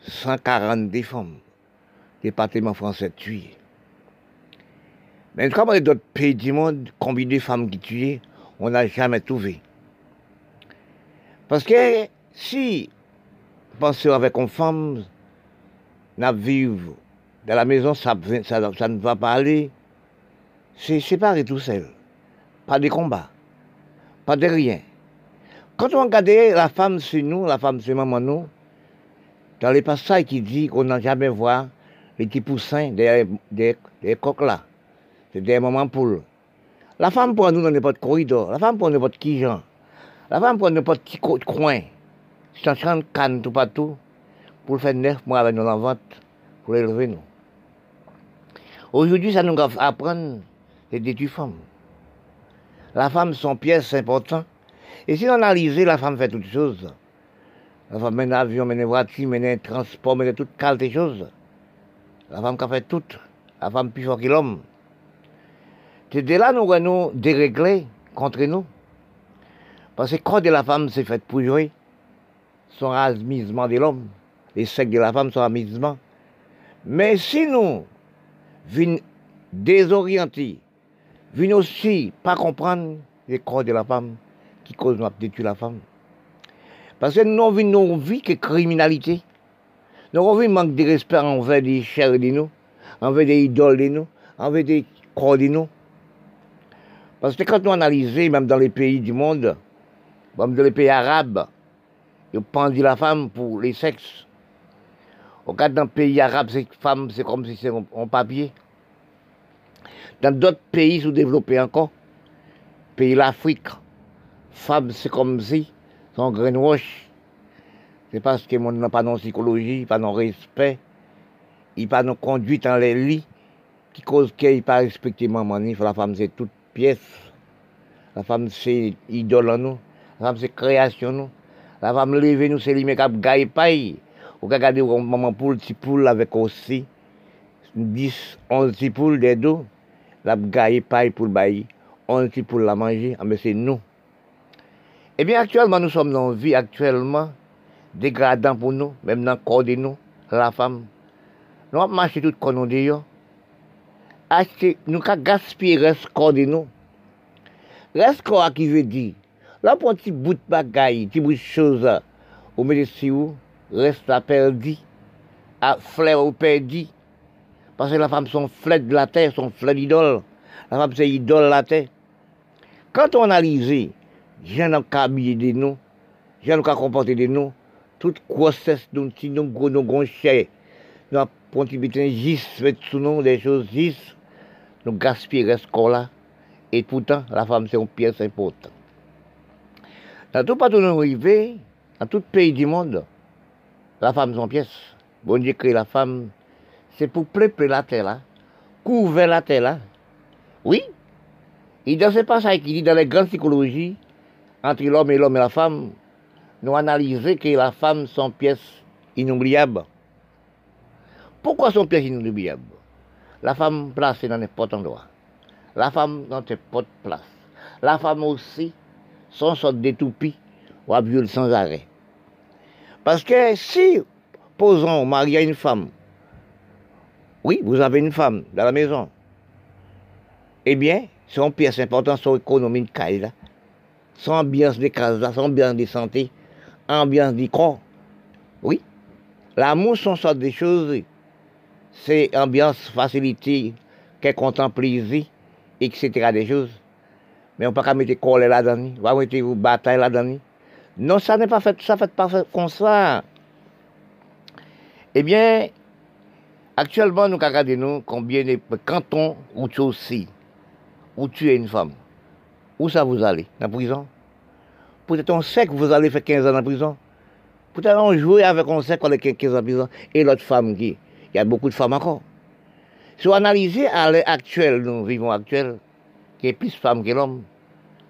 140 des femmes. Département français tuées. Mais comme dans d'autres pays du monde, combien de femmes qui tuent, on n'a jamais trouvé. Parce que si pensez avec une femme, n'a vivre dans la maison, ça, ça, ne va pas aller. C'est séparé tout seul. Pas de combat pas de rien. Quand on regarde la femme c'est nous, la femme c'est maman nous, dans les passages qui dit qu'on n'a jamais vu les petits poussins des, des, coques là, c'est des mamans poules. La femme pour nous dans n'importe corridor, la femme pour n'importe qui gens, la femme pour n'importe qui coin, c'est un canne tout partout, pour faire neuf mois avec nos vente, pour élever nous. Aujourd'hui, ça nous apprendre, c'est des femmes. La femme, son pièce important. Et si on analyse, la femme fait toutes choses. La femme mène l'avion, mène voiture, mène transport, mène toutes choses. La femme qui fait tout. La femme plus fort que l'homme. C'est de là nous nous dérégler contre nous. Parce que quand de la femme c'est fait pour jouer, son amusement de l'homme. Les secs de la femme sont amusement. Mais si nous venons désorienter, Venez aussi pas comprendre les corps de la femme qui cause de détruire la femme. Parce que nous avons vie que criminalité. Nous avons manque de respect envers les chers de nous, envers des idoles de nous, envers des corps de nous. Parce que quand nous analysons, même dans les pays du monde, même dans les pays arabes, ils pendent la femme pour les sexes. Au cas d'un pays arabe, cette femme, c'est comme si c'était en papier. Dans d'autres pays sous-développés encore, pays l'Afrique, femmes, c'est comme si, sont greenwash. C'est parce que mon n'a pas de psychologie, pas de respect, il pas de conduite dans les lits, qui cause qu'il pas respecté maman, la femme c'est toute pièce. La femme c'est idole en nous, la femme c'est création nous. La femme lever nous c'est lui qui gagne paille. Ou regarder maman poule, petit poule avec aussi 10, 11 petits poules des dos la gaye paille pour le bail, on est pour la manger, ah, mais c'est nous. Eh bien, actuellement, nous sommes dans une vie actuellement dégradante pour nous, même dans le corps de nous, la femme. Nous avons marché tout comme nous disons. Nous avons gaspillé le corps de nous. Le corps qui veut dire, là, pour un petit bout de bagaille, petit bout de choses, vous mettez sur vous, reste à perdu, à flair ou perdu. Parce que la femme, son flèche de la terre, son flèche d'idole. La femme, c'est idole de la terre. Quand on analyse, j'ai un habillé de nous, j'ai un comporté de nous, toute grossesse, nous, si nous, gros, nous, gros, nous, pour un sous nous des choses juste, nous gaspillons ce corps-là. Et pourtant, la femme, c'est une pièce importante. Dans tout partout où nous arrivons, dans tout pays du monde, la femme, c'est une pièce. Bon Dieu crée la femme c'est pour préparer la terre couvrir la terre. Oui. Et dans ce passage qui dit dans les grandes psychologies, entre l'homme et l'homme et la femme, nous analysons que la femme sont pièces inoubliables. Pourquoi sont pièces inoubliables La femme placée dans n'importe endroit. La femme dans n'importe place. La femme aussi, sont sorte de toupies ou à sans arrêt. Parce que si, posons, marié à une femme, oui, vous avez une femme dans la maison, eh bien, son pièce importante, son économie de caille, son ambiance de case, son ambiance de santé, ambiance du corps. Oui, l'amour sont sorte des choses, c'est ambiance, facilité, qu'elle contemple plaisir, etc. des choses. Mais on ne peut pas mettre colère là-dedans, on va mettre bataille là-dedans. Non, ça n'est pas fait, ça fait pas fait comme ça. Eh bien, actuellement, nous regardons combien de cantons où tu aussi, où tu es une femme. Où ça vous allez? Dans la prison? Peut-être on sait que vous allez faire 15 ans dans la prison. Peut-être on joue avec on sait qu'on est 15 ans en prison. Et l'autre femme qui? Il y a beaucoup de femmes encore. Si on analyse à l'heure actuelle, nous vivons actuelle, qui est plus femme que l'homme.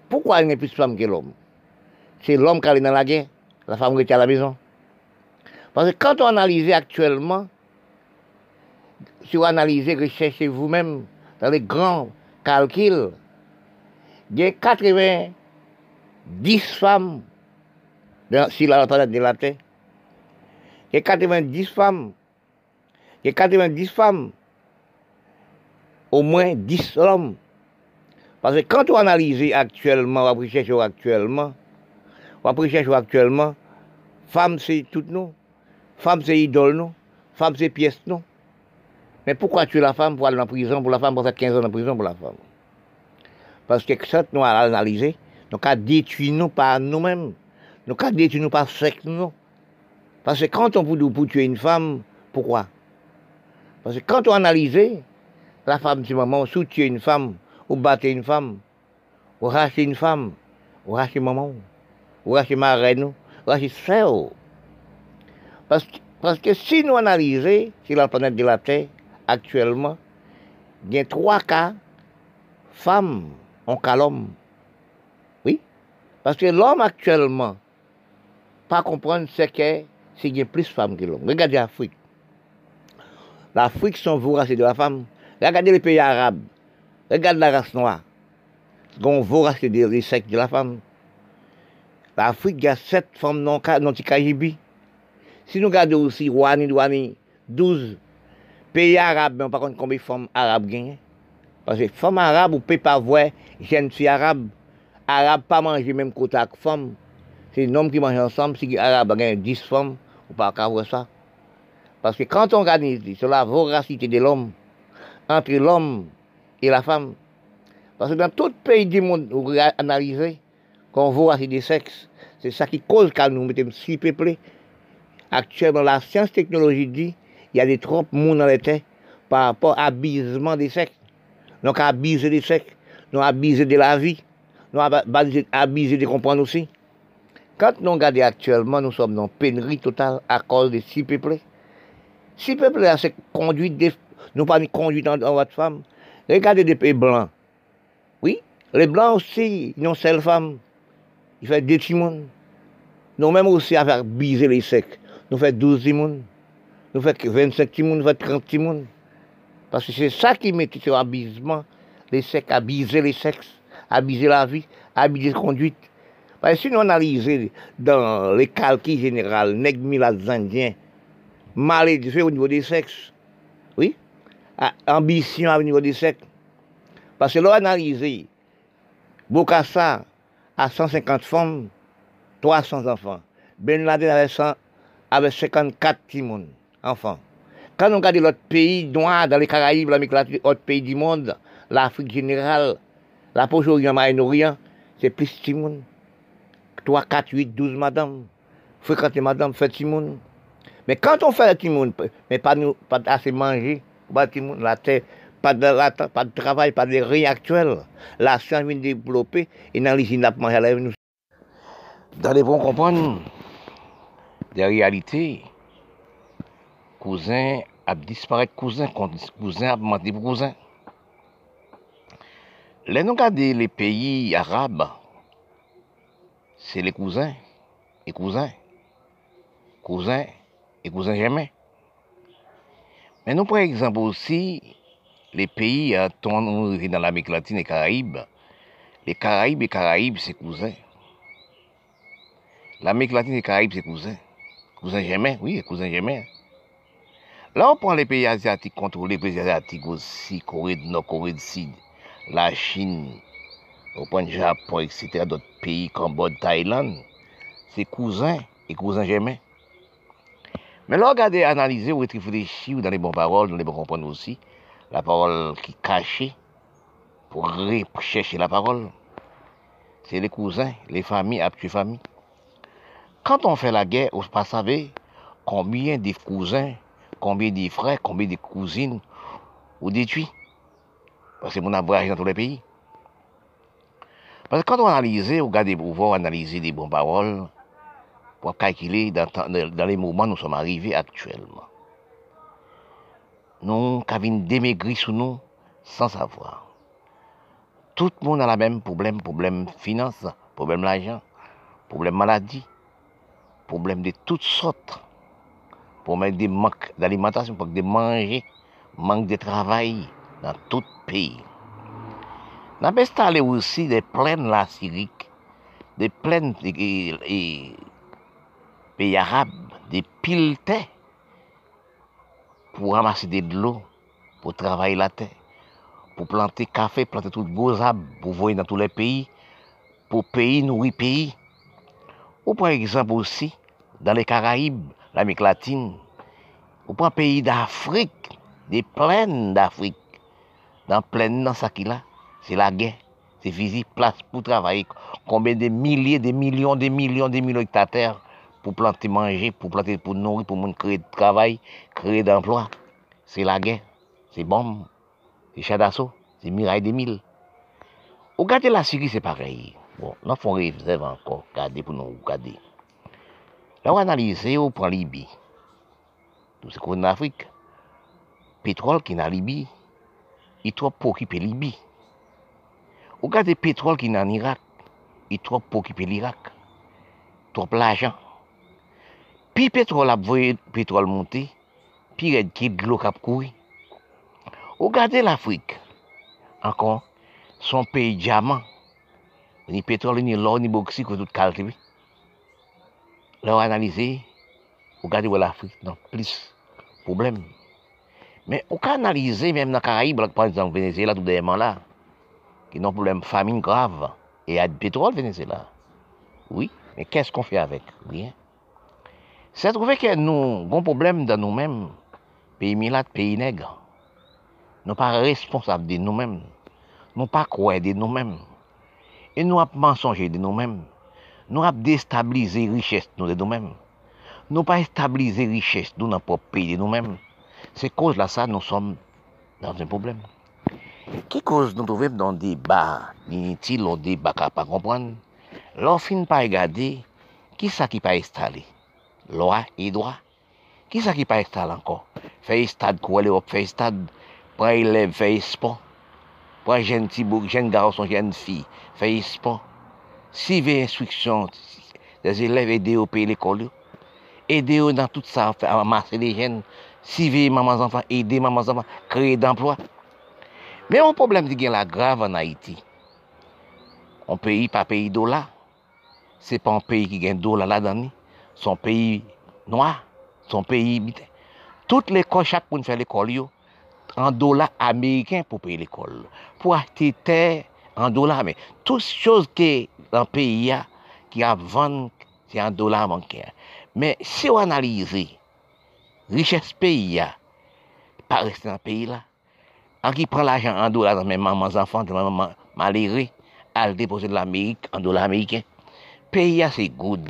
Pourquoi il y a plus femme que l'homme? C'est l'homme qui est dans la guerre, la femme qui est à la maison. Parce que quand on analyse actuellement, si vous analysez, recherchez vous-même dans les grands calculs, il y a 90 femmes sur la planète de la Terre. Il y a 90 femmes. Il y a 90 femmes. Au moins 10 hommes. Parce que quand on analyse actuellement, on recherche actuellement, après, chercher actuellement, femme c'est tout nous, femme c'est idole nous, femme c'est pièce nous. Mais pourquoi tuer la femme pour aller en prison pour la femme pour faire 15 ans en prison pour la femme? Parce que ça, nous avons analysé, nous avons détruit nous par nous-mêmes, nous avons détruit nous par sexe nous. Parce que quand on peut tuer une femme, pourquoi? Parce que quand on analyse, la femme, c'est maman, sous tuer une femme, ou battre une femme, ou racheter une femme, ou racheter maman ou racheter marraine, ou racheter frère. Parce, parce que si nous analysons sur la planète de la Terre, actuellement, il y a trois cas, femmes en cas l'homme. Oui, parce que l'homme actuellement, pas comprendre ce qu'est, c'est qu'il y a plus de femmes que l'homme. Regardez l'Afrique. L'Afrique sont voraces de la femme. Regardez les pays arabes. Regardez la race noire. Vorace des sexes de la femme. L'Afrique, il y a sept femmes non, non Si nous regardons aussi Rwani, Rwani, 12 pays arabes, mais par contre, combien de femmes arabes gagnent Parce que femmes arabes, vous ne pouvez pas voir jeunes filles arabes. Arabes pas manger même côté avec femmes. C'est un homme qui mange ensemble, si arabe gagne 10 femmes, vous ne pouvez pas voir ça. Parce que quand on regarde sur la voracité de l'homme, entre l'homme et la femme, parce que dans tout pays du monde, vous analysez, qu'on voit des sexes. C'est ça qui cause qu'à nous mettons si peuplés. Actuellement, la science technologie dit il y a des trop de monde dans l'été par rapport à l'abusement des sexes. Donc, abuser des sexes, nous abuser de la vie, nous abuser de comprendre aussi. Quand nous regardons actuellement, nous sommes dans pénurie totale à cause des six peuplés. Six peuplés, c'est conduite, nous pas conduite en, votre femme. Regardez des pays blancs. Oui, les blancs aussi, ils ont seule femme. Il fait deux timons. Nous même aussi faire biser les secs. Nous faisons 12 timons. Nous faisons 25 timons, nous faisons 30 timons. Parce que c'est ça qui met sur abusement, les secs, à biser les sexes, à biser la vie, à biser la conduite. Parce que si nous analysons dans les calculs généraux, nègres indiens, malédiction au niveau des sexes, oui, ambition au niveau des sexes. Parce que l'on analyse, Bokassa, à 150 femmes, 300 enfants. Ben Laden avait, 100, avait 54 timons, enfants. Quand on regarde l'autre pays noir dans les Caraïbes, l'Amérique latine, pays du monde, l'Afrique générale, la Proche-Orient, Moyen-Orient, c'est plus de timons. 3, 4, 8, 12 madame. Fréquenter madame, fait timon. Mais quand on fait le timon, mais pas, assez manger, pas la terre, pas de, travail, pas de rien actuel. La science vient développer et dans l'usine, n'a pas à nous. Dans les bons comprendre, des réalités, cousin a disparu cousin, cousin a menti pour cousin. Les nous les pays arabes, c'est les cousins et cousins, cousins et cousins jamais. Mais nous, par exemple, aussi, les pays hein, dans l'Amérique latine et Caraïbes, les Caraïbes et Caraïbes, c'est cousins. L'Amérique latine et les Caraïbes, c'est cousin. Cousin germain, oui, cousin germain. Là, on prend les pays asiatiques, contre les pays asiatiques aussi, Corée du Nord, Corée du Sud, la Chine, on prend le Japon, etc., d'autres pays, Cambodge, Thaïlande. C'est cousin et cousin germain. Mais là, regardez, analysez ou réfléchissez dans les bonnes paroles, dans les bons comprendre aussi, la parole qui est cachée, pour rechercher la parole. C'est les cousins, les familles, les familles. Quand on fait la guerre, on ne pas savoir combien de cousins, combien de frères, combien de cousines ou détruit? Parce que mon voyagé dans tous les pays. Parce que quand on analyse, on regarde des pouvoirs, analyser des bonnes paroles, pour calculer dans, les moments où nous sommes arrivés actuellement. Nous avons démaigri sous nous sans savoir. Tout le monde a le même problème, problème finance, problème l'argent, problème maladie, problème de toutes sortes. Problème de manque d'alimentation, manque de manger, manque de travail dans tout pays. Nous avons installé aussi des plaines là, syriques, des plaines et, pays arabes, des piles terre pour ramasser de l'eau, pour travailler la terre, pour planter café, planter tout beaux arbres, pour voyer dans tous les pays, pour payer, nourrir pays. Ou par exemple aussi, dans les Caraïbes, l'Amérique latine, ou par pays d'Afrique, des plaines d'Afrique, dans plaine dans ça qui là, c'est la guerre, c'est physique, place pour travailler. Combien de milliers, de millions, de millions, de millions terre pour planter, manger, pour planter, pour nourrir, pour créer de travail, créer d'emploi. C'est la guerre, c'est bombe, c'est char d'assaut, c'est miraille des mille. Regardez la Syrie, c'est pareil. Bon, nous faisons réserve encore, regardez pour nous regarder. La ou analize ou pran Libi. Nou se kon nan Afrik, petrol ki nan Libi, i trop pou kipe Libi. Ou gade petrol ki nan Irak, i trop pou kipe l'Irak. Trop l'ajan. Pi petrol ap voye petrol monte, pi red ki dlo kap koui. Ou gade l'Afrik, ankon, son peyi diamant, ni petrol, ni lor, ni boksi, kou tout kalte bi. lè ou analize, ou gade wè l'Afrique nan plis problem. Men ou ka analize mèm nan Karaib, lak pan zan Venezuela tout deyman la, ki nan problem famine grav, e ad petrol Venezuela. Oui, men kès kon fè avèk? Rien. Se trouve ke nou gon problem dan nou mèm, peyi milat, peyi neg, nou pa responsab de nou mèm, nou pa kouè de nou mèm, e nou ap mensonje de nou mèm, nou ap destabilize riches nou de nou men. Nou pa estabilize riches nou nan pop peyi de nou men. Se koz la sa nou som nan jen problem. Ki koz nou tovem nan deba initi lon deba ka pa kompran, lor fin pa e gade, ki sa ki pa estale? Lora e doa? Ki sa ki pa estale anko? Fey estad kou ale op, fey estad pray lev, fey espon. Pray jen tibouk, jen garoson, jen fi, fey espon. suivez instruction des élèves, aidez au pays l'école, aidez eux dans tout ça, à amasser les jeunes, suivez mamans enfants, aidez mamans enfants, créer d'emplois. Mais un problème qui est la grave en Haïti, un pays pas pays dollar, c'est pas un pays qui gagne dollar là-dedans, son un pays noir, c'est un pays... Toutes les écoles, chaque monde fait l'école, en dollars américains pour payer l'école, pour acheter terre, en dola men. Tous chose ke an peyi ya ki ap van se an dola manken. Men se ou analize riches peyi ya pa reste nan peyi la an ki pren l'ajan an dola nan men maman zanfan nan maman malere al depose l'Amerik an dola Ameriken. Peyi ya se goud.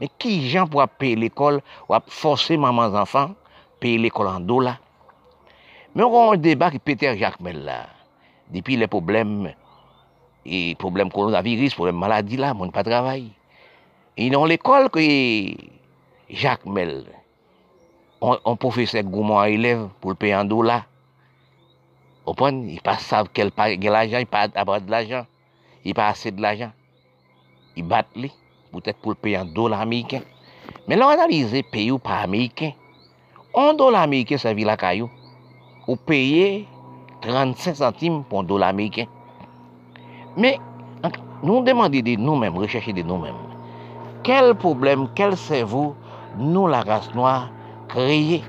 Men ki jan pou ap peye l'ekol ou ap force maman zanfan peye l'ekol an dola. Men ou kon an deba ki Peter Jacques Mel la depi le probleme E problem koronavirus, problem maladi la, moun pa travay. E nan l'ekol ke Jacques Mel, an profese gouman an elev pou l'pey an do la. Opon, y pa sav kel pa gen l'ajan, y pa abad l'ajan, y pa ase de l'ajan. Y bat li, poutet pou l'pey an do la Ameriken. Men lor analize pey ou pa Ameriken. An do la Ameriken sa vi la kayo. Ou peye 35 centime pou an do la Ameriken. Mais nous demandons de nous-mêmes, rechercher de nous-mêmes. quel problème, quel cerveau nous, la race noire, créé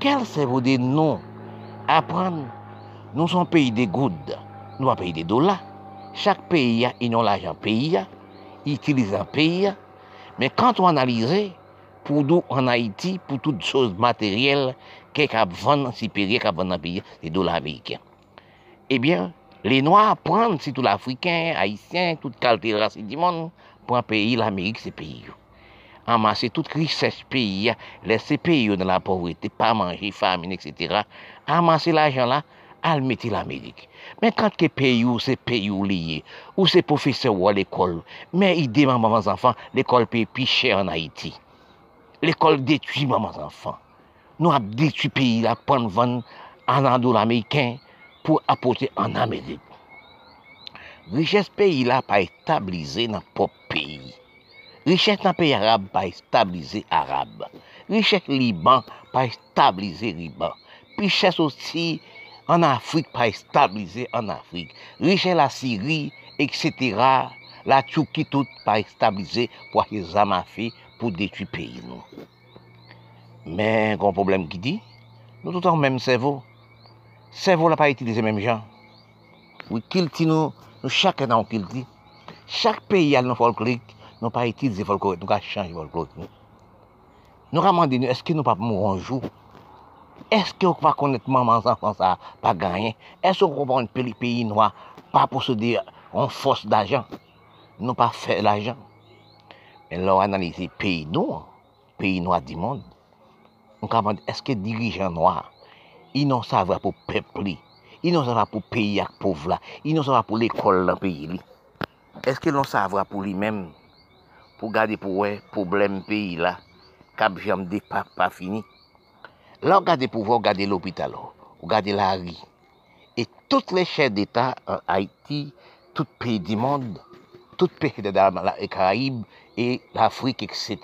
Quel cerveau de nous apprendre? Nous sommes pays des gouttes, nous sommes pays des dollars. Chaque pays a une l'argent pays, utilise un pays. Mais quand on analyse, pour nous en Haïti, pour toutes choses matérielles, quelqu'un vend supérieur qu'à vendre dans pays, des dollars américains. Eh bien, Le noa pran, si tout l'Afrikan, Haitien, tout kalte rase di moun, pran peyi l'Amerik se peyi yo. Amase tout riches peyi ya, lese peyi yo nan la povrete, pa manje, famine, etc. Amase l'ajan la, al meti l'Amerik. Men kant ke peyi yo, se peyi yo liye, ou se profese ou al ekol, men ide maman man zanfan, l'ekol peyi pi chè an Haiti. L'ekol detui maman zanfan. Nou ap detui peyi la, pon van, an an do l'Amerikan, pou apote an Amerik. Riches peyi la pa establize nan pop peyi. Riches nan peyi Arab pa establize Arab. Riches Liban pa establize Liban. Riches osi an Afrik pa establize an Afrik. Riches la Siri, etc. La Tchouki tout pa establize pou akye zama fe pou detu peyi nou. Men, kon problem ki di, nou tout an menm sevo. Servo la pa itilize menm jan. Ou kilti nou, nou chak nan ou kilti. Chak peyi al nou folklik, nou pa itilize folklik, nou ka chanj folklik nou. Nou ramande nou, eske nou pa mou anjou? Eske ou pa konet maman san san sa pa ganyen? Eske ou pa konet peyi noua pa pou se de an fos d'ajan? Nou pa fe l'ajan? Men lor analize peyi noua, peyi noua di moun. Nou ramande, eske dirijan noua? Noirs, ils n'ont savoir pour peuple, ils n'ont savoir pour pays à pauvre là, ils n'ont savoir pour l'école dans le pays. Est-ce qu'ils n'ont savoir pour lui-même, pour garder pour eux, problème pays là, cap jamais pas, pas fini. Là, regardez pour vous, regardez l'hôpital, regardez la rue. Et toutes les chefs d'État en Haïti, tout pays du monde, tout pays de la Caraïbes et l'Afrique, etc.,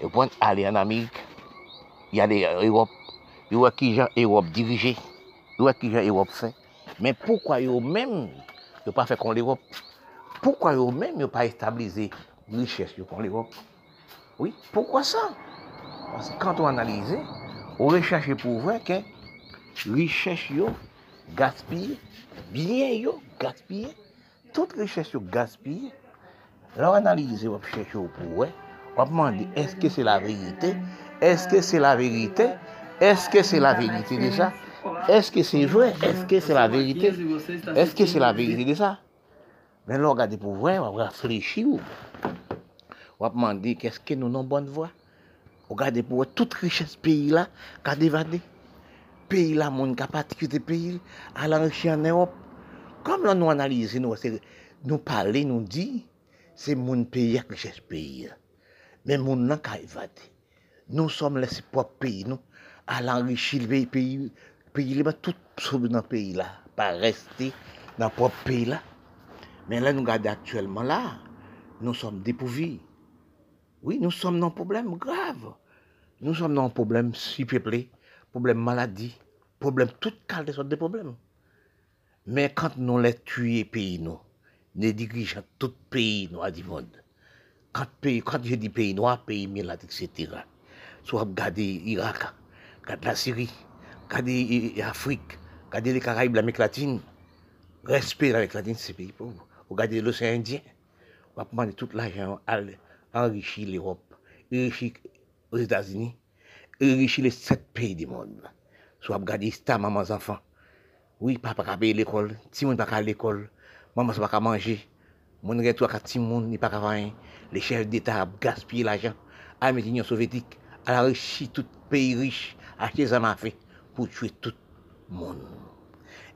et vont aller en Amérique, y a l'Europe, yo wè ki jan Erop dirije, yo wè ki jan Erop fè. Men poukwa yo mèm yo pa fè kon l'Erop? Poukwa yo mèm yo pa establize liches yo kon l'Erop? Oui, poukwa sa? Kant ou analize, ou rechache pou vwe ke liches yo gaspye, biyen yo gaspye, tout liches yo gaspye, lor analize wap chèche yo pou wè, wap mandi eske se la verite, eske se la verite, Est-ce que c'est la vérité de ça Est-ce que c'est vrai Est-ce que c'est la vérité Est-ce que c'est la vérité de ça Men lò gade pou vwe, wap reflechi ou. Wap mandi, keske nou nan bon vwa? Ou gade pou wè, tout riches peyi la, kade vade. Peyi la, moun kapatikite peyi, ala riche an Erop. Kom lan nou analize nou, se, nou pale, nou di, se moun peyi ak riches peyi la. Men moun nan kade vade. Nou som lesi pop peyi nou. Nous, à l'enrichir le pays, pays, là, tout sauvé dans le pays là, pas rester dans le propre pays là. Mais là, nous regardons actuellement là, nous sommes dépourvus. Oui, nous sommes dans un problème grave. Nous sommes dans un problème peuplé, problème maladie, problème, toute qualité de problèmes. Mais quand nous les tués pays, nous, les dirigeants tout pays noirs du quand, pays, quand je dis pays noir, pays militaire, etc., soit regarder Irak, regarder la Syrie, regarder l'Afrique, regarder les Caraïbes, l'Amérique latine, respect l'Amérique latine, c'est pays pauvre. Regardez l'océan Indien, on va tout l'argent, enrichir l'Europe, enrichir les États-Unis, enrichir les sept pays du monde. Soit regarder ça, maman, enfants. Oui, papa pas payer l'école, si on pas à l'école, maman ne pas manger, mon retour à petit monde, n'est pas rien. Les chefs d'État gaspillent l'argent à l'Union soviétique, à enrichir tout pays riche, acheter des armes pour tuer tout le monde.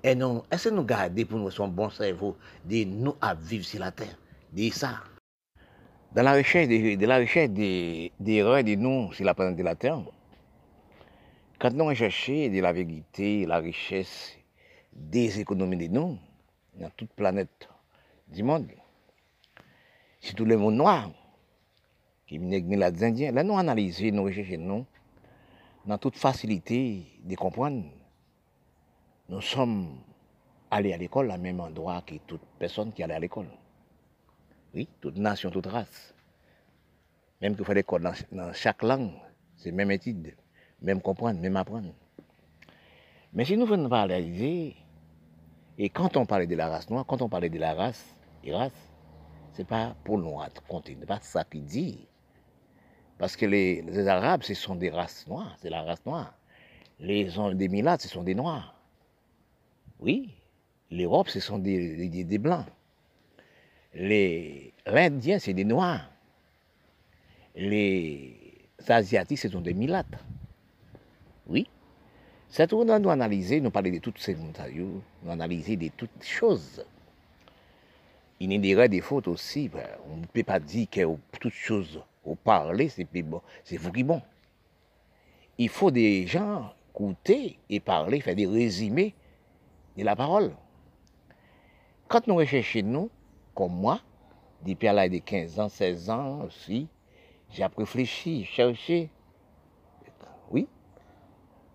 Et non, est-ce que nous gardons pour nous son bon cerveau de nous à vivre sur la terre? De ça. Dans la recherche de, la recherche des de erreurs de nous sur la planète de la terre, quand nous recherchons de la vérité, la richesse des économies de nous, dans toute planète du monde, surtout le monde noir, qui venait les Indiens, là nous analysons, nous recherchons, nous, dans toute facilité de comprendre, nous sommes allés à l'école au même endroit que toute personne qui allait à l'école. Oui, toute nation, toute race. Même qu'il faut codes dans, chaque langue, c'est même étude, même comprendre, même apprendre. Mais si nous venons parler, et quand on parlait de la race noire, quand on parlait de la race, et race, c'est pas pour nous raconter, c'est pas ça qu'il dit. Parce que les, Arabes, ce sont des races noires, c'est la race noire. Les, des Milates, ce sont des Noirs. Oui, l'Europe, ce sont des, des, Blancs. Les Indiens, c'est des Noirs. Les Asiatiques, ce sont des Milates. Oui. C'est tout, doit analyser, nous parler de toutes ces montages, nous analyser de toutes choses. Il y a des fautes aussi. Ben, on ne peut pas dire que toutes choses au parler, c'est vous qui bon. Il faut des gens écouter et parler, faire des résumés de la parole. Quand nous recherchons, nous, comme moi, depuis l'âge de 15 ans, 16 ans aussi, j'ai réfléchi, cherché. Oui.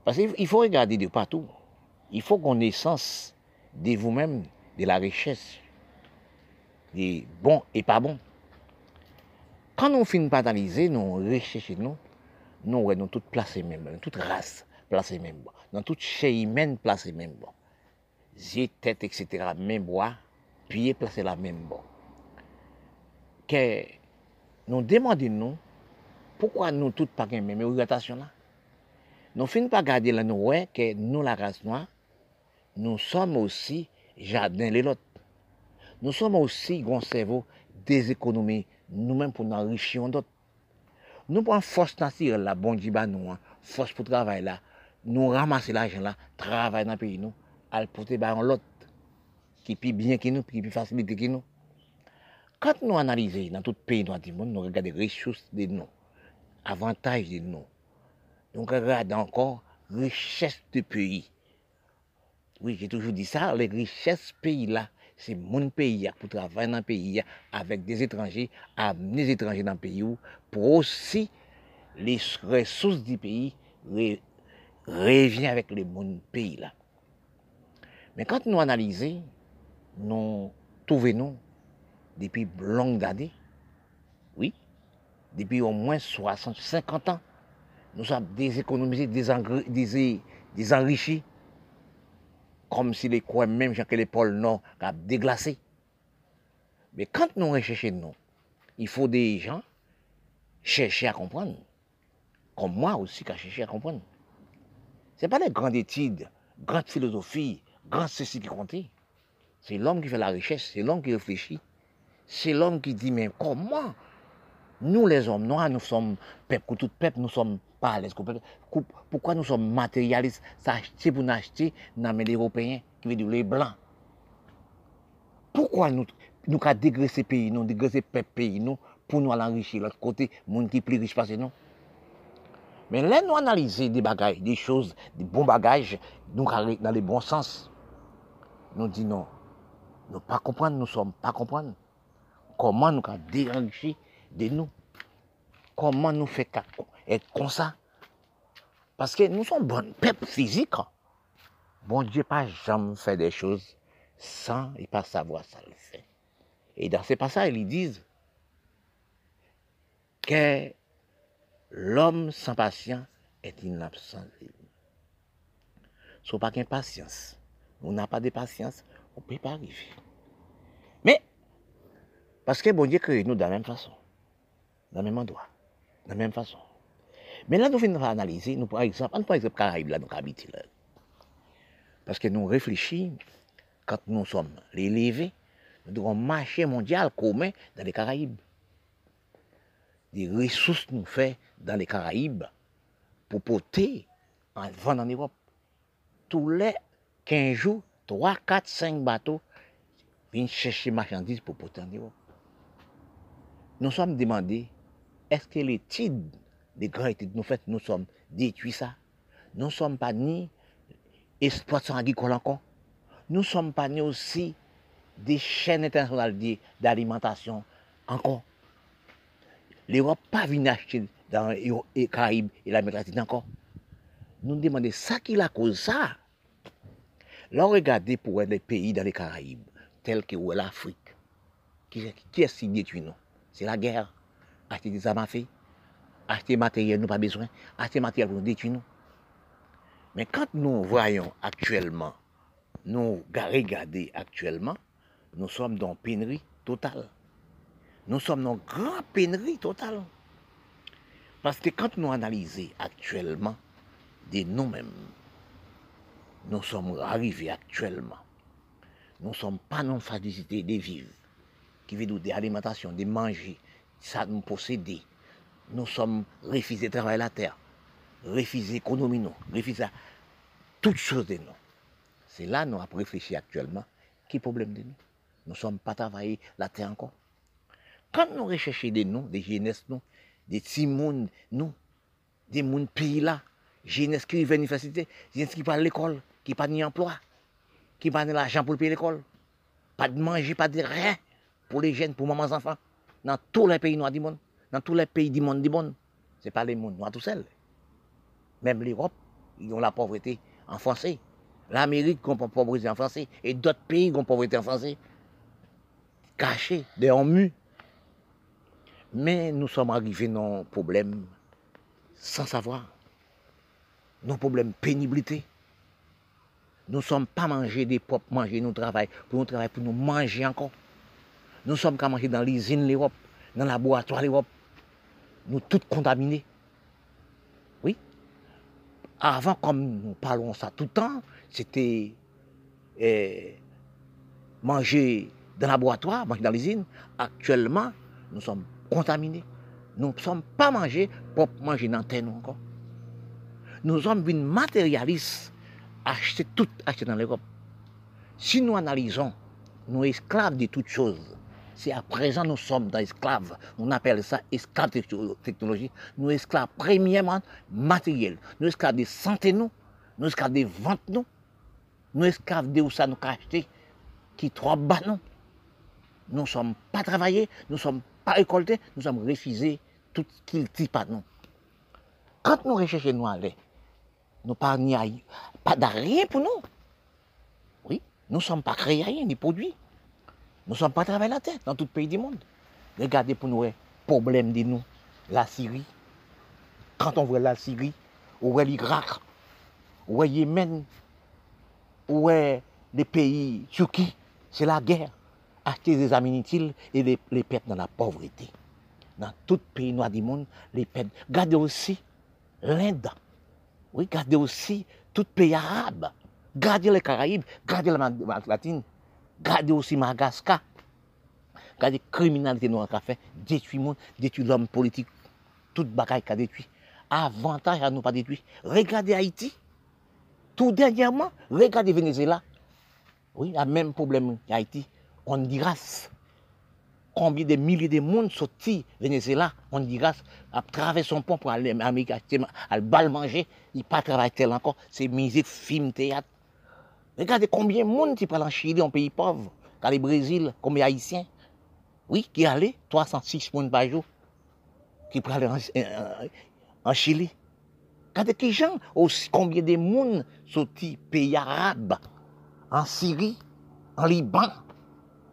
Parce qu'il faut regarder de partout. Il faut qu'on ait sens de vous-même, de la richesse, des bons et pas bons. Quand nous finissons par analyser, nous recherchons, nous, nous, ouais, nous toutes placés même, dans toute race placée même, dans toute chair humaine placée même. Bon. Yeux, tête, etc., même bois, pieds placés la même. Bon. Que nous demandons, nous, pourquoi nous toutes pas la même orientation là? Nous finissons par garder là, nous, que nous, la race noire, nous sommes aussi jardin les autres. Nous sommes aussi, grand cerveau, des nous-mêmes pour nous enrichir d'autres. Nous prenons force naturelle, la bon Dieu, nous, hein. force pour travailler là, nous ramasser l'argent là, travailler dans le pays, nous, à le porter par l'autre, qui est plus bien que nous, qui est plus facilité que nous. Quand nous analysons dans tout pays dans le monde, nous regardons les ressources de nous, avantages de nous. Nous regardons encore les richesses du pays. Oui, j'ai toujours dit ça, les richesses pays là, c'est mon pays pour travailler dans le pays avec des étrangers, amener des étrangers dans le pays pour aussi les ressources du pays reviennent avec le mon pays là. Mais quand nous analysons, nous trouvons depuis longues années, oui, depuis au moins 60, 50 ans, nous sommes déséconomisés, désenrichis comme si les coins, même que les pôles nord, ont déglacé. Mais quand nous recherchons nous, il faut des gens chercher à comprendre. Comme moi aussi, qui cherché à comprendre. Ce n'est pas les grandes études, grandes philosophies, grandes ceci qui comptent. C'est l'homme qui fait la richesse, c'est l'homme qui réfléchit. C'est l'homme qui dit, mais comment nous, les hommes noirs, nous sommes peuple, tout peuple, nous sommes pas à l'aise. Pourquoi nous sommes matérialistes, s'acheter pour acheter dans les Européens, qui veut dire les Blancs Pourquoi nous, nous avons dégraissé pays, nous, dégraissé peuple pays, nous, pour nous enrichir l'autre côté, monde qui est plus riche parce que nous? Mais là, nous analyser des bagages, des choses, des bons bagages, nous dans le bon sens. Nous disons non. Nous pas comprendre, nous sommes pas comprendre. Comment nous avons déranché de nous. Comment nous fait être comme ça? Parce que nous sommes bons peuple physique. Bon Dieu pas jamais fait des choses sans et pas savoir ça le fait. Et dans ces passages, ils disent que l'homme sans patience est inabsent. N'est pas patience. On n'a pas de patience, on ne peut pas arriver. Mais, parce que bon Dieu crée nous de la même façon dans le même endroit, de la même façon. Mais là, nous venons analyser, nous, par exemple, par exemple, Caraïbes, là, nous habitons là? Parce que nous réfléchissons, quand nous sommes élevés, nous devons marcher mondial commun dans les Caraïbes. Des ressources nous faisons dans les Caraïbes pour porter en vendre en Europe. Tous les 15 jours, 3, 4, 5 bateaux viennent chercher marchandises pour porter en Europe. Nous sommes demandés est-ce que l'étude des grandes études nous fait, nous sommes détruits ça? Nous ne sommes pas ni exploitants agricoles encore. Nous ne sommes pas ni aussi des chaînes internationales d'alimentation encore. L'Europe pas venu acheter dans les Caraïbes et l'Amérique latine encore. Nous demandons ça qui la cause ça? Là, regardez pour les pays dans les Caraïbes, tels que l'Afrique. Qui, qui détruit nous C'est la guerre acheter des armes acheter matériel, nous pas besoin, acheter matériel pour nous détruire. Mais quand nous voyons actuellement, nous regardons actuellement, nous sommes dans pénurie totale. Nous sommes dans grande pénurie totale. Parce que quand nous analysons actuellement de nous-mêmes, nous sommes arrivés actuellement. Nous ne sommes pas dans facilité de vivre, qui veut dire d'alimentation, de manger, ça nous posséder. Nous sommes refusés de travailler la terre, refusés l'économie, nous, refusés toutes choses de nous. C'est là nous avons réfléchi actuellement. Qui problème de nous Nous ne sommes pas travaillés la terre encore. Quand nous recherchons des noms, des jeunesse, nous, des petits nous, des mondes pays là, jeunesse qui vient à l'université, jeunesse qui parle à l'école, qui pas d'emploi, qui pas l'argent pour payer l'école, pas de manger, pas de rien pour les jeunes, pour mamans enfants, dans tous les pays noirs du monde, dans tous les pays du monde du monde. Ce n'est pas les mondes noirs tout seuls. Même l'Europe, ils ont la pauvreté en français. L'Amérique a la pauvreté en français. Et d'autres pays ont la pauvreté en français. Cachés, des mu. Mais nous sommes arrivés dans un problème sans savoir. Nos problèmes pénibilité. Nous ne sommes pas mangés des propres manger, nous travaillons pour nous travailler, pour nous manger encore. Nous sommes qu'à manger dans l'usine l'Europe, dans le laboratoire l'Europe. Nous tous contaminés. Oui. Avant, comme nous parlons ça tout le temps, c'était eh, manger dans le laboratoire, manger dans l'usine. Actuellement, nous sommes contaminés. Nous ne sommes pas mangés pour manger dans terre encore. Nous sommes une matérialistes, acheter tout acheter dans l'Europe. Si nous analysons, nous esclaves de toutes choses. C'est à présent nous sommes dans esclaves. On appelle ça esclaves technologie. Nous esclaves premièrement matériels. Nous esclaves de santé nous. Nous esclaves de ventes nous. Nous esclaves de où ça nous acheter qui trop bas nous. Nous ne sommes pas travaillés, nous ne sommes pas récoltés, nous sommes refusés tout ce qu'il dit pas nous. Quand nous recherchons nous aller, nous pas pas de rien pour nous. Oui, nous ne sommes pas créés ni produits. Nous ne sommes pas travaillés la tête dans tout pays du monde. Regardez pour nous, problème de nous, la Syrie. Quand on voit la Syrie, ou voit l'Irak, ou voit Yémen, ou voit les pays Turquie, c'est la guerre. Acheter des amis inutiles et les, les perdre dans la pauvreté. Dans tout pays noir du monde, les perdre. Regardez aussi l'Inde. Oui, gardez aussi tout pays arabe. Gardez les Caraïbes, gardez la latine, gardez aussi Madagascar. Gardez la criminalité noire qu'a fait, détruit le monde, détruit l'homme politique, toute bagaille qu'a détruit. Avantage à nous pas détruire. Regardez Haïti. Tout dernièrement, regardez Venezuela. Oui, le même problème qu'Haïti. Honduras combien de milliers de monde sortis Venezuela, on dirait, à travers son pont pour aller en Amérique, à bal manger, il pas travailler tel encore, c'est musique, film, théâtre. Regardez combien de monde qui parle en Chili, un pays pauvre, dans le Brésil, combien d'Haïtiens, oui, qui allaient, 306 monde par jour, qui parlent en, en, Chili. Regardez gens, combien de monde sortis pays arabes, en Syrie, en Liban,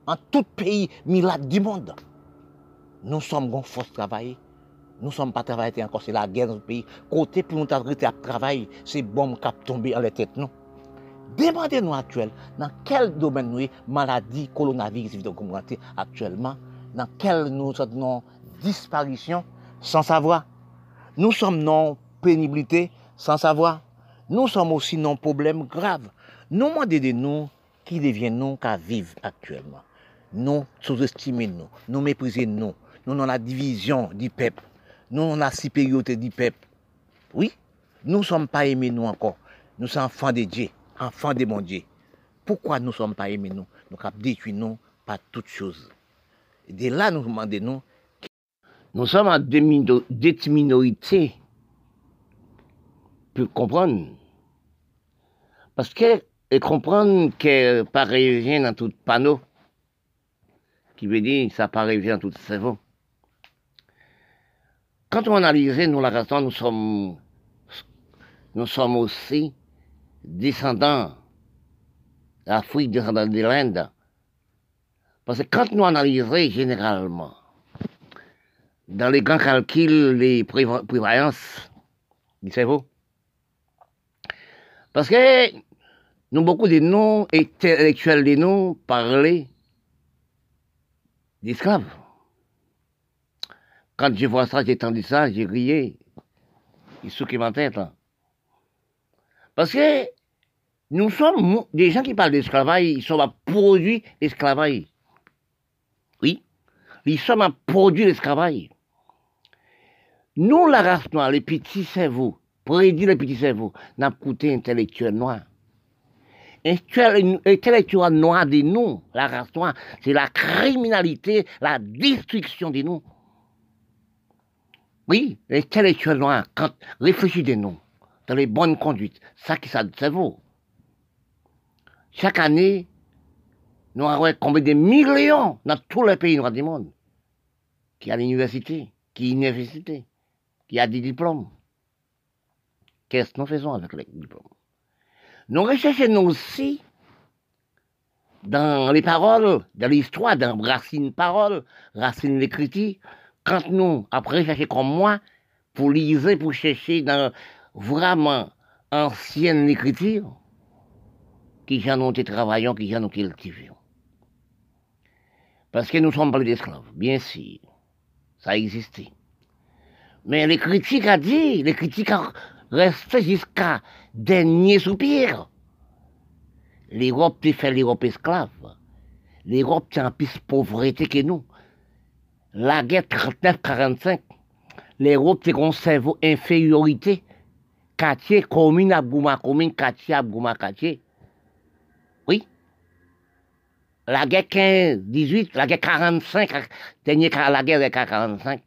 en tout pays milade du monde. Nous sommes en force de travailler. Nous ne sommes pas travaillés encore, c'est la guerre dans le pays. Côté pour nous travailler, c'est bombe qui a tombé dans les têtes. demande nou aktwel nan kel domen nou maladi kolonaviris vide komprante aktwelman, nan kel nou sot nan disparisyon san savwa. Nou som nan penibilite san savwa. Nou som osi nan problem grav. Nou mande de nou ki devyen nou ka vive aktwelman. Nou sous-estime nou, nou meprize nou, nou nan la divizyon di pep, nou nan la siperyote di pep. Oui, nou som pa eme nou ankon, nou san fan de Dje. Enfants de mon Dieu. Pourquoi nous ne sommes pas aimés nous? Nous avons détruit nous par toutes choses. Et de là, nous demandons nous. Sommes en deux minorités pour comprendre. Parce que et comprendre que pareil dans tout panneau, qui veut dire ça paraît bien tout cerveau. Quand on analyse, nous, la raison, nous sommes, nous sommes aussi descendants d'Afrique, descendants de l'Inde. Parce que quand nous analysons généralement dans les grands calculs, les prévoyances du cerveau. Parce que nous, beaucoup de noms intellectuels de nous parlaient d'esclaves. Quand je vois ça, j'ai entendu ça, j'ai rié. Il souquait ma tête. Parce que nous sommes des gens qui parlent d'esclavage, ils sont à produire l'esclavage. Oui, ils sont à produire l'esclavage. Nous, la race noire, les petits cerveaux, prédit les petits cerveaux, n'a coûté intellectuel noir. Intellectuel noir de nous, la race noire, c'est la criminalité, la destruction de nous. Oui, l'intellectuel noir, quand réfléchit de nous, dans les bonnes conduites, ça qui ça cerveau. Chaque année, nous avons combien de millions dans tous les pays du monde qui a l'université, qui a l'université, qui a des diplômes. Qu'est-ce que nous faisons avec les diplômes? Nous recherchons aussi dans les paroles, dans l'histoire, dans Racine Parole, Racine l'écriture, quand nous, après chercher comme moi, pour lire, pour chercher dans vraiment ancienne écriture, qui j'en ont été travaillant, qui j'en ont cultivé. Parce que nous sommes pas des esclaves, bien sûr, ça a existé. Mais les critiques a dit, les critiques ont resté jusqu'à dernier soupir. L'Europe fait l'Europe esclave. L'Europe tient en plus pauvreté que nous. La guerre 39-45, l'Europe un cerveau infériorité. Quartier, commune, Abgouma, commune, quartier, Abgouma, quartier. Oui. La guerre 15, 18, la guerre 45, dernière la guerre 45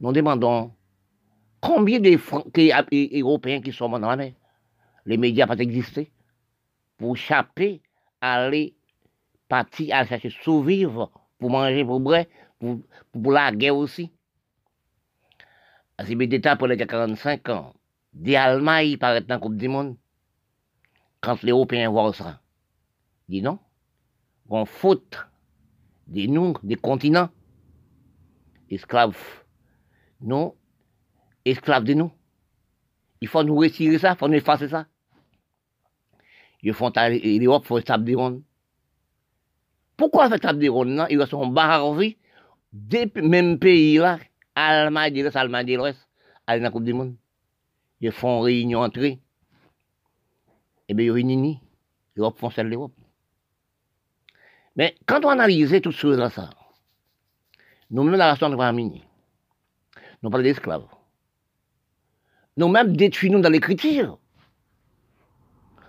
nous demandons combien d'Européens qui sont dans la mer. Les médias pas existé pour échapper, aller partir à chercher survivre, pour manger, pour boire, pour, pour la guerre aussi. À ces d'État pour les 45 ans, des Allemands paraissent dans la Coupe du Monde. Quand les Européens voient ça, dis non, on faute des noms, des continents, esclaves non esclaves de nous. Il faut nous retirer ça, il faut nous effacer ça. Ils font l'Europe, il faut table de ronde. Pourquoi faire table de ronde là? Ils sont barrés des mêmes pays là, Allemagne de l'Est, Allemagne de l'Ouest, dans la Coupe du Monde. Ils font réunion entre eux. Et bien, ils réunissent. L'Europe font celle de l'Europe. Mais quand on analyse toutes ces choses-là, ça, nous menons la relation de famille nous parlons d'esclaves. Nous-mêmes détruisons dans l'écriture.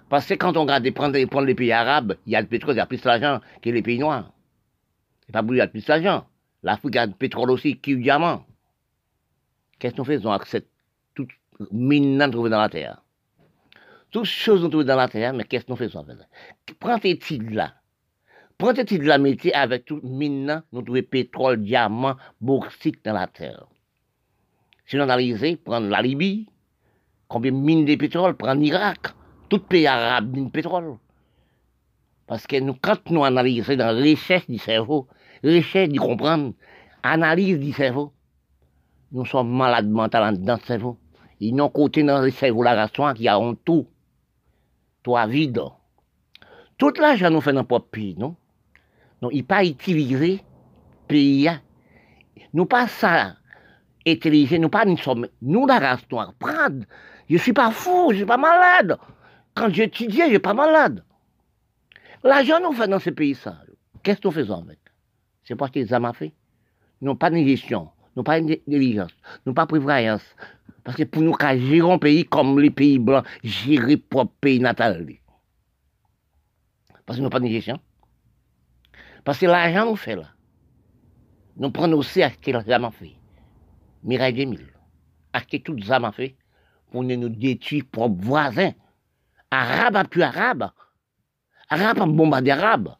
Parce que quand on regarde prendre, les pays arabes, il y a le pétrole, il y a plus d'argent que les pays noirs. Et pas il y a plus d'argent. L'Afrique a le pétrole aussi, qui est le diamant. Qu'est-ce que nous faisons avec cette toute mine trouvée dans la terre? Toutes choses nous trouvées dans la terre, mais qu'est-ce avec ça? Prends tes titres là. Prends tes titres là, métier avec toute mine, nous trouvons pétrole, diamant, bauxite dans la terre. Si on analyse, prendre la Libye, combien de mines de pétrole, prendre l'Irak, tout pays arabe mine de pétrole. Parce que nous, quand nous analysons dans la recherche du cerveau, recherche du comprendre, analyse du cerveau, nous sommes malades mentalement dans le cerveau. Ils n'ont côté dans le cerveau la qui a tout. Toi vide. Tout l'argent nous fait dans notre pays, non? Non, il pas utilisé pays. Nous pas ça intelligent, nous pas nous sommes, nous la race noire, prendre. Je suis pas fou, je suis pas malade. Quand j'étudiais, je suis pas malade. L'argent nous fait dans ce pays ça. Qu'est-ce que nous faisons avec? C'est parce qu'ils ont fait. Nous pas de gestion, nous pas de diligence, nous pas de prévoyance. Parce que pour nous, qu'à gérer un pays comme les pays blancs, gérer propre pays natal. Parce que nous pas de gestion. Parce que l'argent nous fait là. Nous prenons aussi à ce qu'il a fait. Mireille 2000. Acheter toutes les armes fait pour nous détruire propres voisins. Arabes à plus arabes. Arabes à bombarder arabes.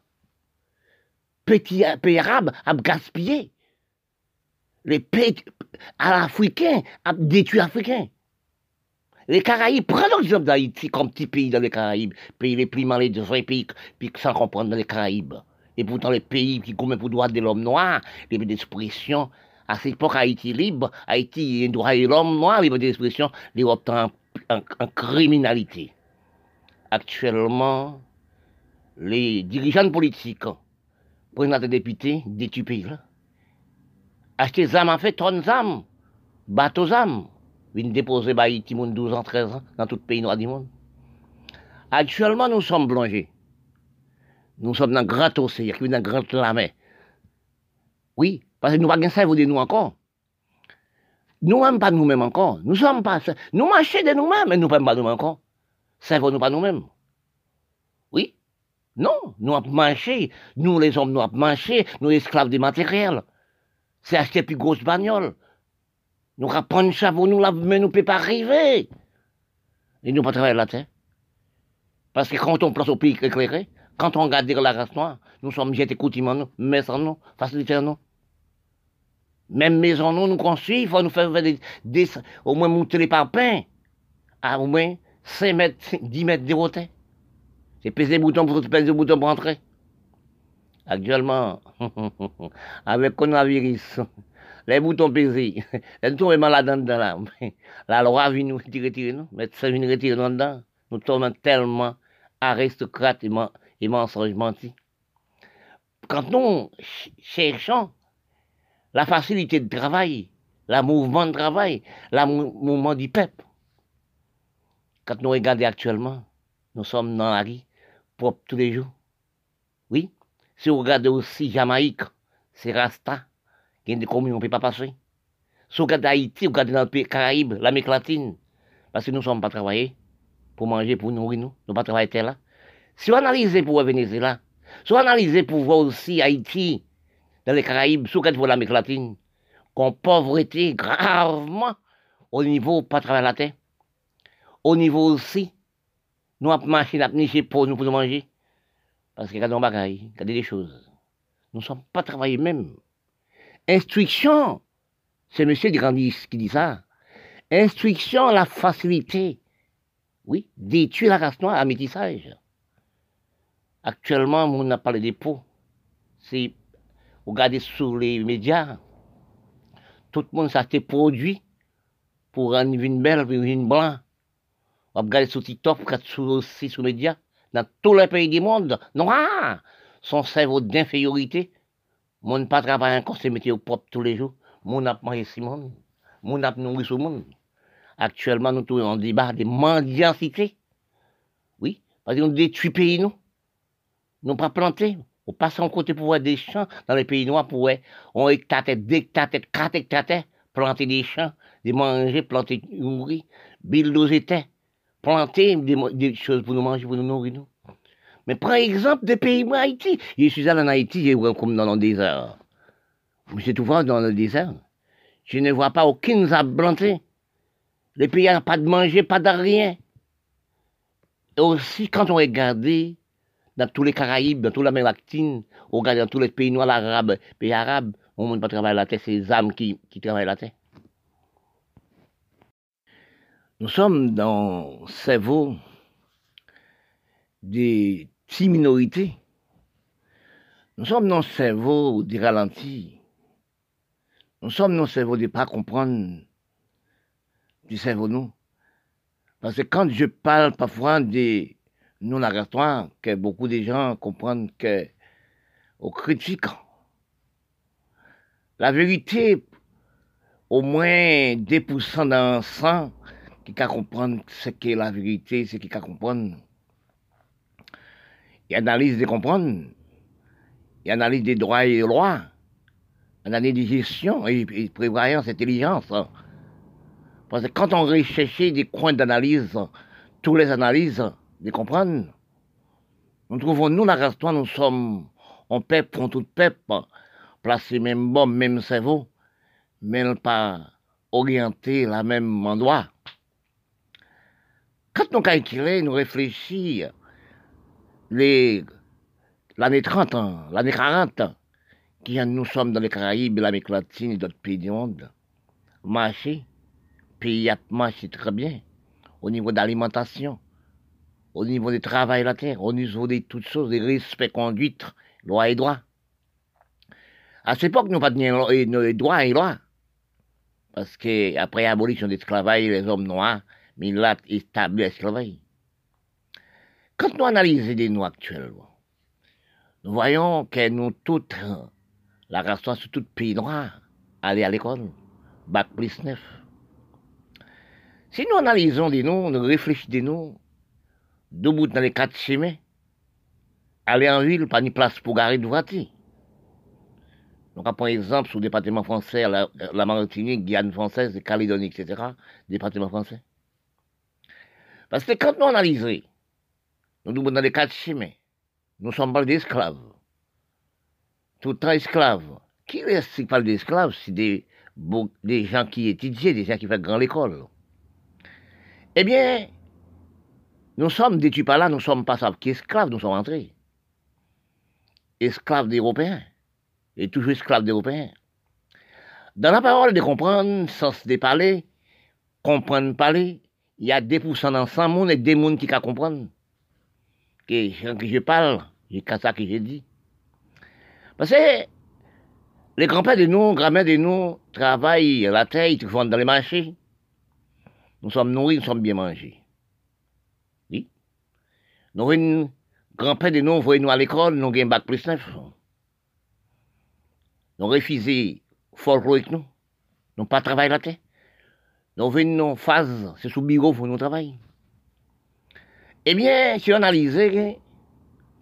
Petits pays arabes à gaspiller. Les pays africains à détruire africains. Les Caraïbes, prenons l'exemple d'Haïti comme petit pays dans les Caraïbes, pays les plus mal de pays sans comprendre dans les Caraïbes. Et pourtant, les pays qui commettent pour droit de l'homme noir, pays d'expression, À cette époque, Haïti libre, Haïti droit et l'homme noir, liberté d'expression, l'Europe en, en, en criminalité. Actuellement, les dirigeants politiques, présidents des députés, des pays acheter des armes en fait, tonnes d'armes, bateaux d'armes, viennent déposer bah, Haïti, 12 ans, 13 ans, dans tout le pays noir du monde. Actuellement, nous sommes plongés. Nous sommes dans grand océan, dans grand la mer. Oui, parce que nous pas cerveau de nous encore. Nous n'aimons pas nous-mêmes encore. Nous sommes pas. Nous marchons de nous-mêmes, mais nous pas nous-mêmes encore. Cerveau nous pas nous-mêmes. Oui. Non, nous avons marché. Nous, les hommes, nous avons marché. Nous, esclaves des matériels. C'est acheter plus grosse bagnole. Nous rapprendre chapeau, nous la mais nous ne pouvons pas arriver. Et nous pas travailler la terre. Parce que quand on place au pays éclairé, quand on regarde la race noire, nous sommes jetés coutumes nous, mais sans nous, faciliter nous. Même maison nous, nous construisons, il faut nous faire des, au moins monter les parpaings à au moins 5 mètres, 10 mètres de hauteur. C'est peser les boutons pour peser les boutons pour entrer. Actuellement, avec le coronavirus, les boutons pesés, nous sommes malades dedans là. La loi vient nous retirer, nous, médecin vient retirer dedans. Nous sommes tellement aristocrates et, mensonges mentis. Quand nous cherchons la facilité de travail, le mouvement de travail, le mouvement du peuple, quand nous regardons actuellement, nous sommes dans la rue, propre tous les jours. Oui, si vous regardez aussi Jamaïque, c'est Rasta, qui est des communes, on ne peut pas passer. Si vous regardez Haïti, vous regardez dans le pays Caraïbes, l'Amérique latine, parce que nous ne sommes pas travaillés pour manger, pour nourrir nous, nous ne pas travailler là. Si vous analysez pour Venezuela, si vous analysez pour voir aussi Haïti, dans les Caraïbes, sous pour l'Amérique latine, qu'on pauvreté gravement au niveau pas travailler la terre. Au niveau aussi, nous avons marché, nous avons pour nous pour nous manger. Parce des bagailles, il y a des choses. Nous ne sommes pas travaillés même. Instruction, c'est M. Grandis qui dit ça. Instruction, la facilité, oui, d'étudier la race noire à métissage? Actuellement, on a parlé des pots. C'est, regardez sur les médias, tout le monde s'est produit pour une belle, une blanc. On regarde sur TikTok, aussi sur les médias, dans tous les pays du monde, noir, son cerveau d'infériorité. Mon pas travailler encore, c'est métier propre tous les jours. Mon a mangé si monde. Mon a nourri ce monde. Actuellement, nous sommes en débat de mendiantité. Oui, parce qu'on détruit pays, nous n'ont pas planté. On passe en côté pour voir des champs dans les pays noirs pour on hectare, deux hectares, quatre hectares, planter des champs, des manger, planter, nourrir, bulldozer, planter des, choses pour nous manger, pour nous nourrir. Nous. Mais par exemple, des pays comme Haïti, je suis allé en Haïti, je comme dans le désert. Je tout voir dans le désert. Je ne vois pas aucune arbre planté. Les pays n'ont pas de manger, pas de rien. Et aussi, quand on regarde dans tous les Caraïbes, dans toute l'Amérique latine, on regarde dans tous les pays noirs arabes, pays arabes, on ne pas travailler la terre, c'est les âmes qui, qui travaillent la terre. Nous sommes dans le cerveau des petites minorités. Nous sommes dans le cerveau des ralentis. Nous sommes dans le cerveau de ne pas comprendre du cerveau nous. Parce que quand je parle parfois des non narratoire que beaucoup de gens comprennent que aux la vérité au moins 2% d'un sang qui peut comprendre ce qu'est la vérité, ce qui peut comprendre. Il analyse de comprendre. Il analyse des droits et des lois. Analyse de gestion et, et prévoyance, intelligence. Parce que quand on recherche des coins d'analyse, toutes les analyses, de comprendre. Nous trouvons, nous, la race nous sommes en peuple contre tout peuple, placés même bon, même cerveau, mais pas orientés la même endroit. Quand nous calculons, nous réfléchissons, les, l'année 30, l'année 40, qui nous sommes dans les Caraïbes, l'Amérique latine et d'autres pays du monde, marcher, pays a marché très bien au niveau d'alimentation au niveau du travail la terre, au niveau de toutes choses, des respects, conduite, loi et droit. À cette époque, nous pas de droits et lois. Parce que après l'abolition de l'esclavage, les hommes noirs, mais là, établi l'esclavage. Quand nous analysons les nous actuellement, nous voyons que nous toutes, la race noire sur tout pays noir, aller à l'école, bac plus neuf. Si nous analysons des noms, nous réfléchissons des noms, debout dans les quatre chemins, aller en ville, pas ni place pour garer de voiture. Donc, par exemple, sur le département français, la, la Martinique, Guyane française, Calédonie, etc., département français. Parce que quand nous analysons, nous sommes dans les quatre chemins, nous sommes pas des esclaves. Tout le temps esclaves. Qui est-ce qui parle d'esclaves C'est des, des gens qui étudient, des gens qui font grand l'école? Eh bien, nous sommes détruits par là, nous sommes pas qu'esclaves, nous sommes entrés. Esclaves d'Européens et toujours esclave d'Européens. Dans la parole de comprendre, sens de parler, comprendre parler, il y a 2% dans 100 monde et des mondes qui peuvent comprendre. Que, que je parle, c'est ça que j'ai dit. Parce que les grands-pères de nous, grands-mères de nous travaillent la terre, ils font dans les marchés. Nous sommes nourris, nous sommes bien mangés. Nous, grands-pères de nous, nous à l'école, nous avons un bac plus neuf. Nous refusé folklorique, nous. Nous pas travailler la terre. Nous venons en phase, c'est sous bureau pour nous travailler. Eh bien, si on analyse,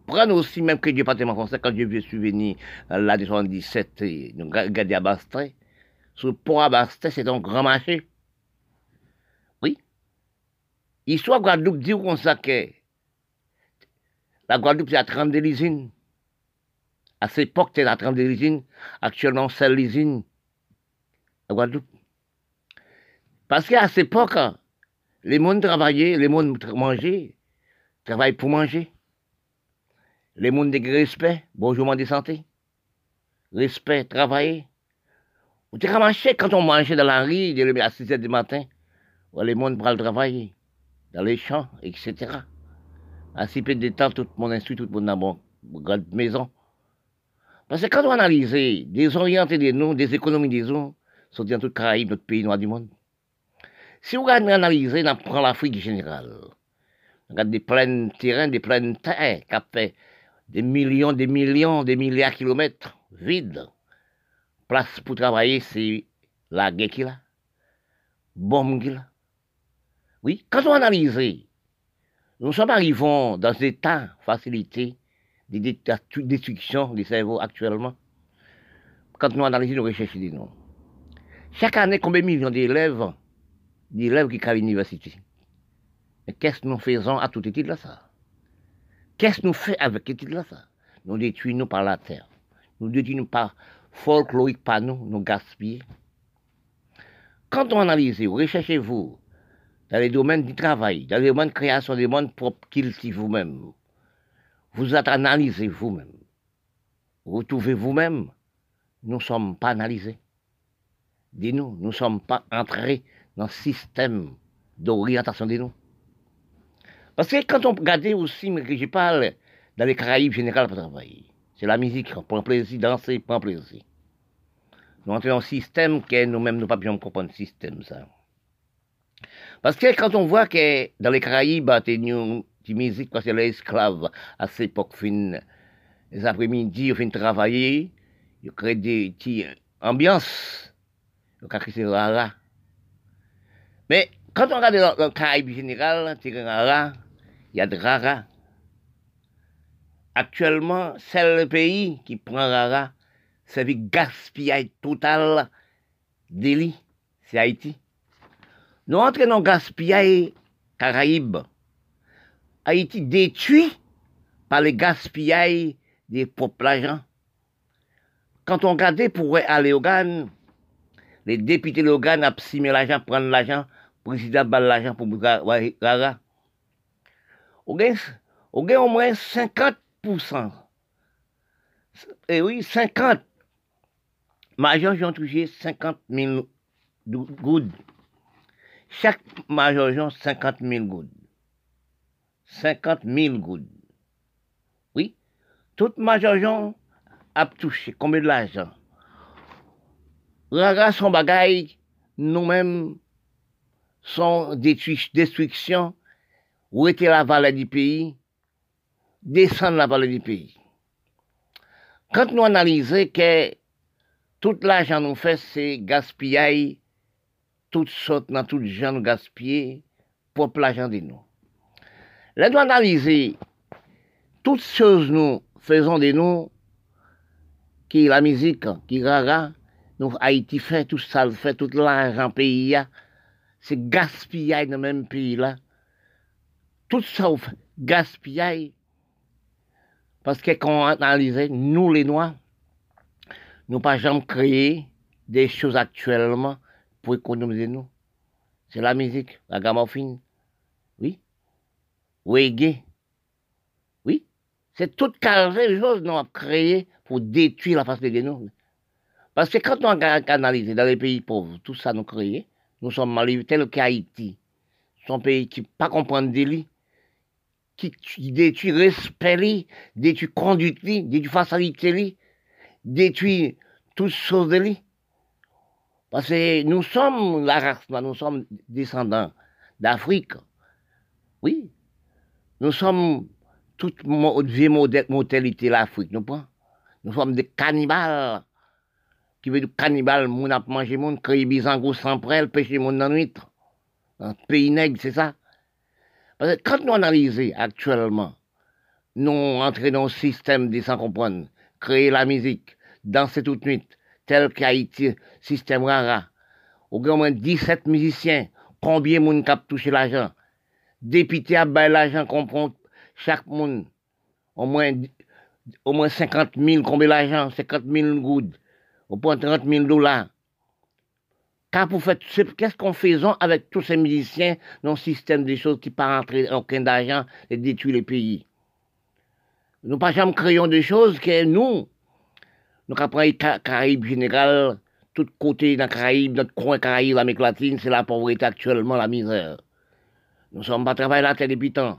prenons aussi, même que le département français, quand je suis venu là, de 77, nous regardons à Bastet, sur le port à Bastet, c'est un grand marché. Oui. Histoire Guadeloupe dit qu'on sait que la Guadeloupe, c'est à 32 usines. À cette époque, c'était la 32 usines. Actuellement, c'est l'usine à Guadeloupe. Parce qu'à cette époque, les mondes travaillaient, les mondes mangeaient, travaillent pour manger. Les mondes de respect, bonjour, de santé. Respect, travailler. On était marché quand on mangeait dans la rue, à 6 h du matin. Les mondes pour le travailler, dans les champs, etc. Si peu de temps, tout le monde instruit, tout le monde dans une grande maison. Parce que quand on analyse des orientés des noms, des économies des zones, sont dans toute Caraïbes, notre pays noir du monde. Si on analyse, on prend l'Afrique générale. On regarde des pleins terrains, des pleines terres, qui fait des millions, des millions, des milliards de kilomètres vides. Place pour travailler, c'est la guerre qui là. Bombe qui là. Oui, quand on analyse, nous sommes arrivés dans des temps facilité des destructions des cerveaux actuellement. Quand nous analysons nos recherches des noms. Chaque année, combien de millions d'élèves, d'élèves qui à l'université? Mais qu'est-ce que nous faisons à tout titre là ça? Qu'est-ce que nous faisons avec ce titre là ça? Nous détruisons par la terre. Nous détruisons par folklorique par nous, nous gaspillons. Quand on analyse, recherchez-vous dans les domaines du travail, dans les domaines de création des mondes propres, cultivez vous-même. Vous analysez vous-même. Vous trouvez vous-même. Nous ne sommes pas analysés. Dis-nous, nous ne sommes pas entrés dans le système d'orientation de nous. Parce que quand on regarde aussi, mais que je parle dans les Caraïbes générales pour travailler, c'est la musique, on prend plaisir, danser, prend plaisir. Nous entrons dans un système que nous-mêmes, nous pas bien comprendre le système, ça. Parce que quand on voit que dans les Caraïbes, nous de musique parce que les esclaves à cette époque fin les après-midi ils fin travailler ils créent des petites ambiances ils créent là mais quand on regarde dans le Caraïbe général il y a de rara. Actuellement c'est le pays qui prend rara c'est le gaspillage total d'Élie, c'est Haïti nous entrons dans le gaspillage Caraïbes Haïti détruit par les gaspillages des populations. Quand on regardait pour aller au GAN, les députés de GAN ont simé l'argent, prendre l'argent, le président bat l'argent pour Gaga. On gagne au moins 50%. Et oui, 50. Major ont touché 50 000 gouttes. Chaque major 50 000 gouttes. 50 000 gouttes. Oui, toute ma a touché combien de l'argent Raga son bagay, nous-mêmes, son destruction, où était la vallée du pays, descendre la vallée du pays. Quand nous analysons que tout l'argent nous fait, c'est gaspiller, toutes sortes, dans tout gens nous gaspiller, pour l'argent de nous. Là, nous analyser toutes choses nous faisons de nous, qui la musique, qui rara, nous, Haïti fait tout ça, fait tout l'argent pays, c'est gaspiller dans le même pays là. Tout ça, gaspiller. Parce que quand on analyse, nous les Noirs, nous pas jamais créé des choses actuellement pour économiser nous. C'est la musique, la gamophine, oui. Reggae, oui. C'est toute carré chose nous avons créé pour détruire la face de nous. Parce que quand on analyse dans les pays pauvres, tout ça nous créé, nous sommes mal tel qu'Haïti. Un pays qui pas comprendre des qui détruit respect, détruit conduite, détruit facilité, détruit toutes choses de lui. Parce que nous sommes la race, nous sommes descendants d'Afrique. Oui. Nous sommes toute vieille mortalité l'Afrique, nous pas. Nous sommes des cannibales. Qui veut dire cannibale, moun a mangé moun, créé bizango sans prêle, pêcher moun dans nuit. Un pays nègre, c'est ça. Parce que quand nous analysons actuellement, nous entrons dans un système de sans comprendre, créer la musique, danser toute nuit, tel qu'Haïti, système rara. Au moins 17 musiciens, combien monde cap touché l'argent? Député bail l'argent chaque monde. Au moins, au moins 50 000, combien l'argent? 50 000 gouttes. On prend 30 000 dollars. Qu'est-ce qu'on fait avec tous ces musiciens dans le système des choses qui pas rentrer aucun d'argent et détruire les pays? Nous pas jamais créons des choses que nous, avons pris Caraïbes général, tout côté dans Caraïbes, notre coin Caraïbes, l'Amérique latine, c'est la pauvreté actuellement, la misère. Nous sommes pas travaillés la terre depuis temps.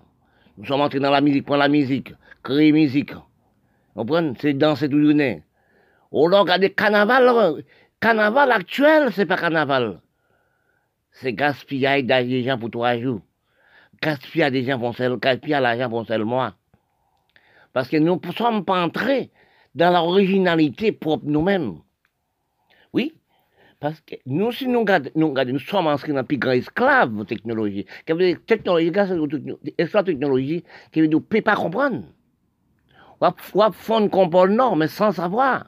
Nous sommes entrés dans la musique, prendre la musique, créer musique. Vous comprenez? C'est danser tout journée. On regarde le carnaval, carnaval actuel, c'est pas carnaval. C'est gaspiller des gens pour trois jours. Gaspiller des gens pour seul, gaspiller l'argent pour seul mois. Parce que nous ne sommes pas entrés dans l'originalité propre nous-mêmes. Oui, parce que nous, si nous nous, nous sommes inscrits dans le plus grand esclave de technologie. Technologie, esclave technologie, qui veut dire, ne peut pas comprendre. On comme Pôle Nord, mais sans savoir.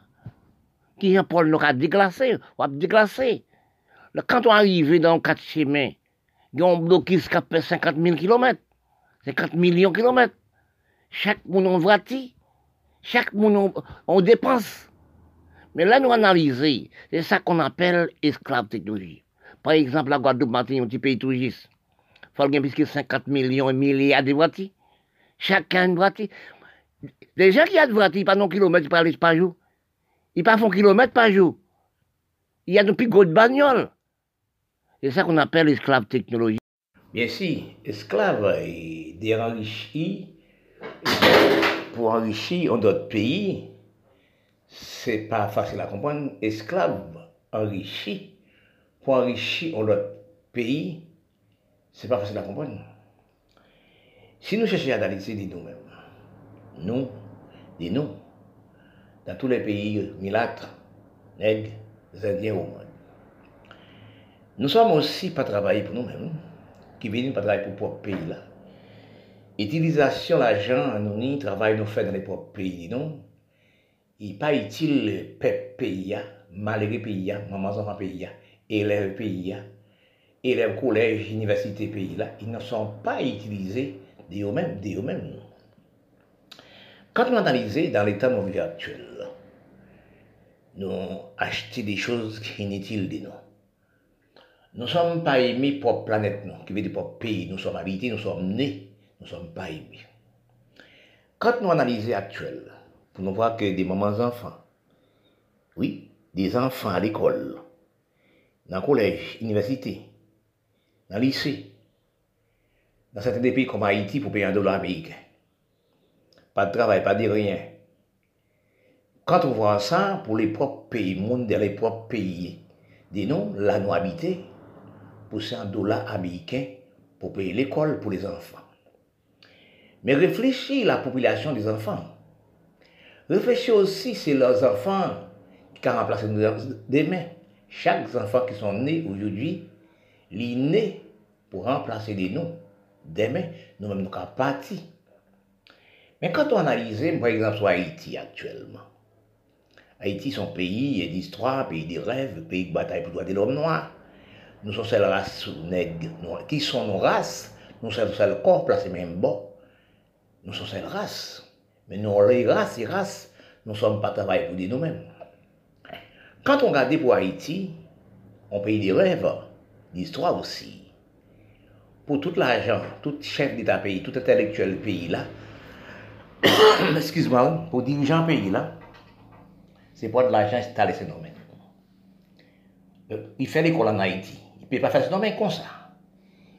Qui est Nord a déglacé, on va déglacer. Quand on arrive dans quatre chemins, il y a un blocus qui fait 50 000 km, 50 millions de kilomètres. Chaque monde en voiture, chaque monde on dépense. Mais là, nous analysons, c'est ça qu'on appelle esclave technologie. Par exemple, la Guadeloupe, un petit pays touriste. Il faut qu'il y ait 50 millions et milliards de voitures. Chacun une voiture. Les gens qui ont des voitures, ils pas non kilomètres par jour. Ils pas font kilomètres par jour. Il y a depuis gros de bagnole. C'est ça qu'on appelle esclave technologie. Bien si, esclave est enrichis pour enrichir d'autres pays, c'est pas facile à comprendre. Esclave enrichi pour enrichir autre pays, c'est pas facile à comprendre. Si nous cherchons à analyser nous-mêmes, nous, dis nous, dans tous les pays milâtres, nègres, indiens au monde, nous sommes aussi pas travailler pour nous-mêmes, qui viennent pas travailler pour le propre pays là. Utilisation l'argent, nous, travail nous fait dans les propres pays, non? il pas utile peuple pays, malgré pays, maman enfants pays, élèves pays, élèves collège, université pays là, ils ne sont pas utilisés de eux-mêmes, de eux-mêmes. Quand on analyse dans l'état de nous achetons des choses inutiles de ne sommes pas aimés pour la planète, non, qui veut dire pour pays. Nous sommes habités, nous sommes nés, nous ne sommes pas aimés. Quand nous analysons actuel, pour nous voir que des mamans enfants, oui, des enfants à l'école, dans le collège, université, dans le lycée, dans certains pays comme Haïti pour payer un dollar américain. Pas de travail, pas de rien. Quand on voit ça, pour les propres pays, monde les propres pays, des noms, là nous habiter, pour un dollar américain pour payer l'école pour les enfants. Mais réfléchis la population des enfants. Réfléchis aussi, c'est leurs enfants qui ont remplacé demain. Chaque enfant qui sont nés aujourd'hui, est né pour remplacer des noms. Demain, nous-mêmes, nous avons parti. Mais quand on analyse, par exemple, sur Haïti actuellement, Haïti, son pays d'histoire, pays de rêves, pays de bataille pour le droit de l'homme noir. Nous sommes celle race nègre. Qui sont nos races Nous sommes celle corps placé même bon. Nous sommes celle race. Mais nous, les races et races, nous ne sommes pas travaillés pour nous-mêmes. Quand on regarde pour Haïti, un pays de rêves, d'histoire aussi, pour tout l'argent, tout chef d'État pays, tout intellectuel pays là, excuse-moi, pour dirigeant pays là, c'est pour de l'argent installer ce domaine. Euh, il fait l'école en Haïti. Il ne peut pas faire ce domaine comme ça.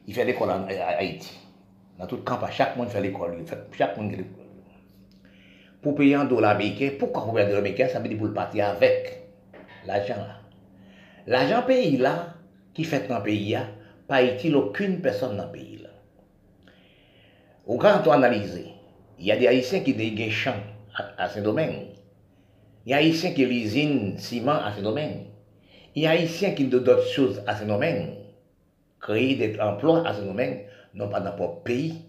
Il fait l'école en Haïti. Dans tout camp, chaque monde fait l'école. Chaque monde fait l'école. Pour payer un dollar américain, pourquoi pour payer un dollar américain? Ça veut dire pour le partir avec l'argent là. L'argent pays là, qui fait dans le pays là, pas utile aucune personne dans le pays là. Au grand analyser, il y a des Haïtiens qui champ à, ce domaine. Il y a Haïtiens qui l'usine ciment à ce domaine. Il y a Haïtiens qui ont d'autres choses à domaine. Créer des emplois à ce domaine, non pas dans notre pays.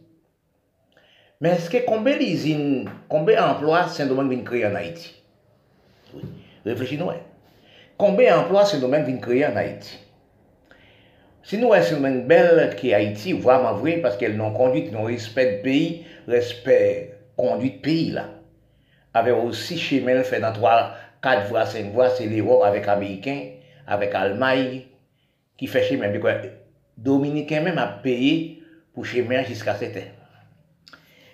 Mais est-ce que combien d'usines, combien d'emplois domaine vient créer en Haïti? Oui. Réfléchis-nous. Hein. Combien d'emplois domaine vient créer en Haïti? Si nous avons un domaine belle qui est Haïti, vraiment vrai, parce qu'elle n'ont conduit, non respect de pays, respect conduit de pays là avec aussi chemin fait dans trois, quatre voies, cinq voies, c'est l'Europe avec Américains, avec Allemagne, qui fait chemin. Dominicain même a payé pour chemin jusqu'à cette heure.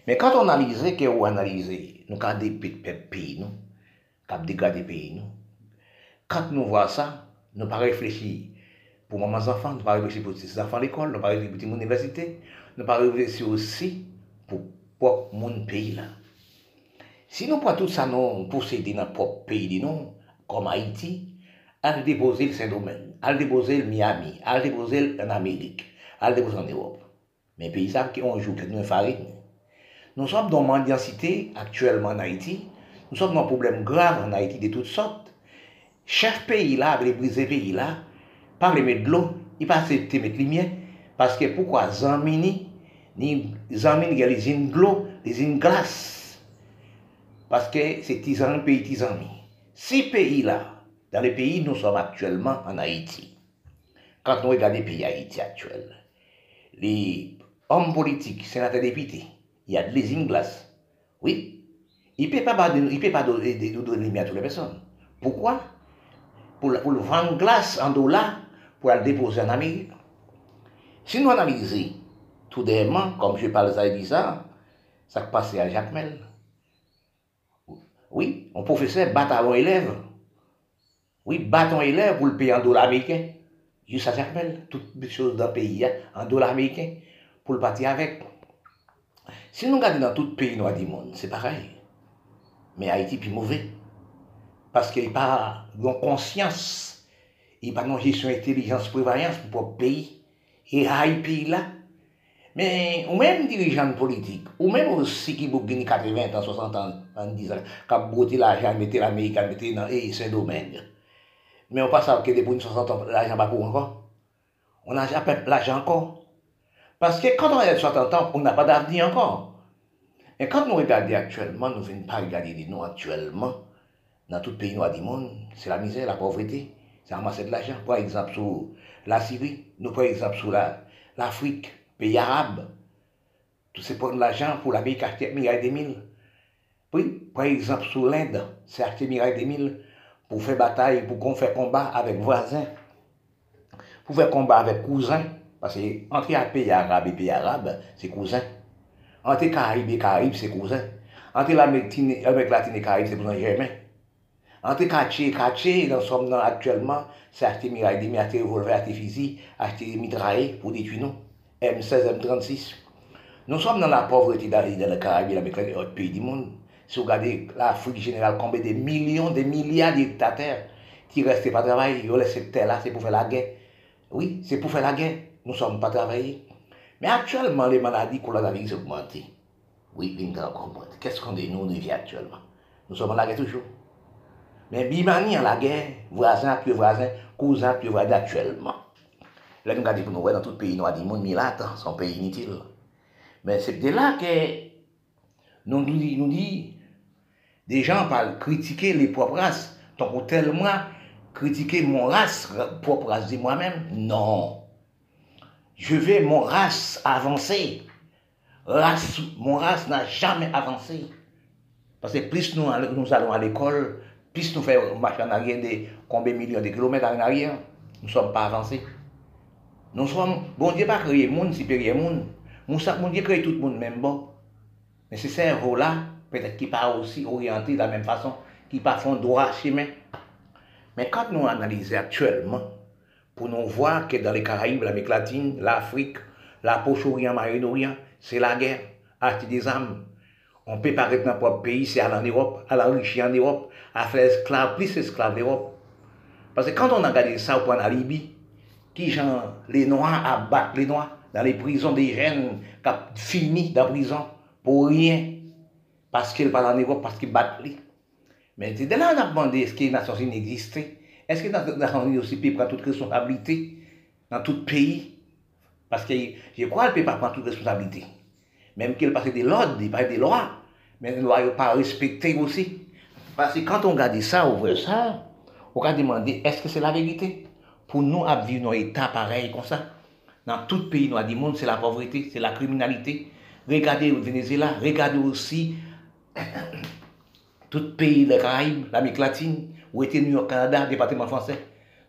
Mais quand on analyse, que on analyse, nous avons des pays, nous, avons des pays, nous. Quand nous voyons ça, nous ne pas réfléchir pour mes enfants, nous ne pas réfléchir pour les enfants à l'école, nous ne pas réfléchir pour l'université, nous ne pas réfléchir aussi pour, pour mon pays là. Si nous prenons tout ça, nous posséder dans notre propre pays, nous, comme Haïti, à déposer le Saint-Domingue, à déposer Miami, à déposer en Amérique, à déposer en Europe. Mais pays savent qu'on joue que nous farine. Nous sommes dans mendicité actuellement en Haïti. Nous sommes dans un problème grave en Haïti de toutes sortes. Chaque pays là, avec les brisés pays là, par les mettre de l'eau, il pas accepter mettre. Parce que pourquoi? Zamini, ni Zamini, il y a les îles de l'eau, les îles glace. Parce que c'est tisan pays tisan. Ces pays-là, dans les pays, nous sommes actuellement en Haïti. Quand nous regardons les pays Haïti actuels, les hommes politiques, sénateurs députés, il y a des inglas. Oui. Il ne peut pas, donner lumière à toutes les personnes. Pourquoi? Pour, le vendre glace en dollars pour la déposer en Amérique. Si nous analysons tout dément, comme je parle de ça, ça passe à Jacmel. Oui, un professeur bat un élève. Oui, bat un élève pour le payer en dollars américains. Juste à Jacmel, toutes les choses dans le pays, hein, en dollars américains, pour le partir avec. Si nous regardons dans tout pays noir du monde, c'est pareil. Mais Haïti plus mauvais. Parce qu'il n'y a pas de conscience, il n'y a pas de gestion intelligence prévoyance pour le pays. Et Haïti là, mais ou même dirigeant politique, ou même aussi qui vous 80 ans, 60 ans, 10 ans, qui a bouti l'argent, mettez l'Amérique, mettez dans ce domaine. Mais on passe à que depuis 60 ans, l'argent pas pour encore. On jamais l'argent encore. Parce que quand on a 60 ans, on n'a pas d'avenir encore. Et quand nous regardons actuellement, nous ne pas regarder noms actuellement, dans tout pays noir du monde, c'est la misère, la pauvreté, c'est ramasser de l'argent. Par exemple, sur la Syrie, nous par exemple sur l'Afrique, pays arabes, tout c'est pour l'argent pour l'Amérique acheter Mirail 2000. Puis, par exemple, sous l'Inde, c'est acheter Mirail 2000 pour faire bataille, pour qu'on fait combat avec voisins, pour faire combat avec cousins, parce que entre les pays arabes et pays arabes, c'est cousins. Entre Caraïbes et Caraïbes, c'est cousins. Entre l'Amérique latine et Caraïbes, c'est cousins germains. Entre quartier et quartier, nous sommes actuellement, c'est acheter Mirail 2000, acheter revolver, acheter fusil, acheter mitraille pour détruire nous. M16, M36. Nous sommes dans la pauvreté dans le Caraïbes avec les autres pays du monde. Si vous regardez l'Afrique générale, combien de millions, de milliards de dictateurs qui restent pas travailler, ils laissent cette terre-là, c'est pour faire la guerre. Oui, c'est pour faire la guerre. Nous ne sommes pas travaillés. Mais actuellement, les maladies coronavirus augmentent. Oui, comprendre. Qu'est-ce qu'on dit, nous, nous vivons actuellement? Nous sommes en la guerre toujours. Mais Bimani en la guerre, voisin puis voisin, cousin puis voisin actuellement. Là, nous regardons pour nous dans tout pays noir du monde, mais son pays inutile. Mais c'est de là que nous nous disons, nous dit, des gens parlent critiquer les propres races. Donc, tellement critiquer mon race, propre race de moi-même? Non. Je vais mon race avancer. Race, mon race n'a jamais avancé. Parce que plus nous, allons à l'école, plus nous faisons marcher en arrière combien de millions de kilomètres en arrière, nous ne sommes pas avancés. Nous sommes, bon Dieu pas créé monde supérieur monde. Mon Dieu créé tout le monde même bon. Mais ce cerveau-là, peut-être qu'il pas aussi orienté de la même façon, qui pas font droit chemin. Mais quand nous analysons actuellement, pour nous voir que dans les Caraïbes, l'Amérique latine, l'Afrique, la Poche-Orient, Moyen-Orient, c'est la guerre, acheter des armes. On peut paraître dans notre pays, c'est aller en Europe, aller enrichir en Europe, à faire esclaves, plus esclaves d'Europe. Parce que quand on a regardé ça au point de Libye, qui genre, les Noirs abattent les Noirs dans les prisons des jeunes qui ont fini dans la prison pour rien, parce qu'ils parlent en Europe, parce qu'ils battent les. Mais de là, on a demandé est-ce que les Nations Unies existaient Est-ce que Unies aussi peuvent prendre toute responsabilité dans tout pays? Parce que je crois qu'elles ne peuvent pas prendre toute responsabilité. Même qu'elles passent des lois, des, des lois, mais lois ne pas respectées aussi. Parce que quand on regarde ça, on voit ça, on va demander est-ce que c'est la vérité? Pour nous, à vivre dans un état pareil comme ça, dans tout pays noir du monde, c'est la pauvreté, c'est la criminalité. Regardez au Venezuela, regardez aussi tout pays des Caraïbes, l'Amérique latine, où était New York, Canada, département français,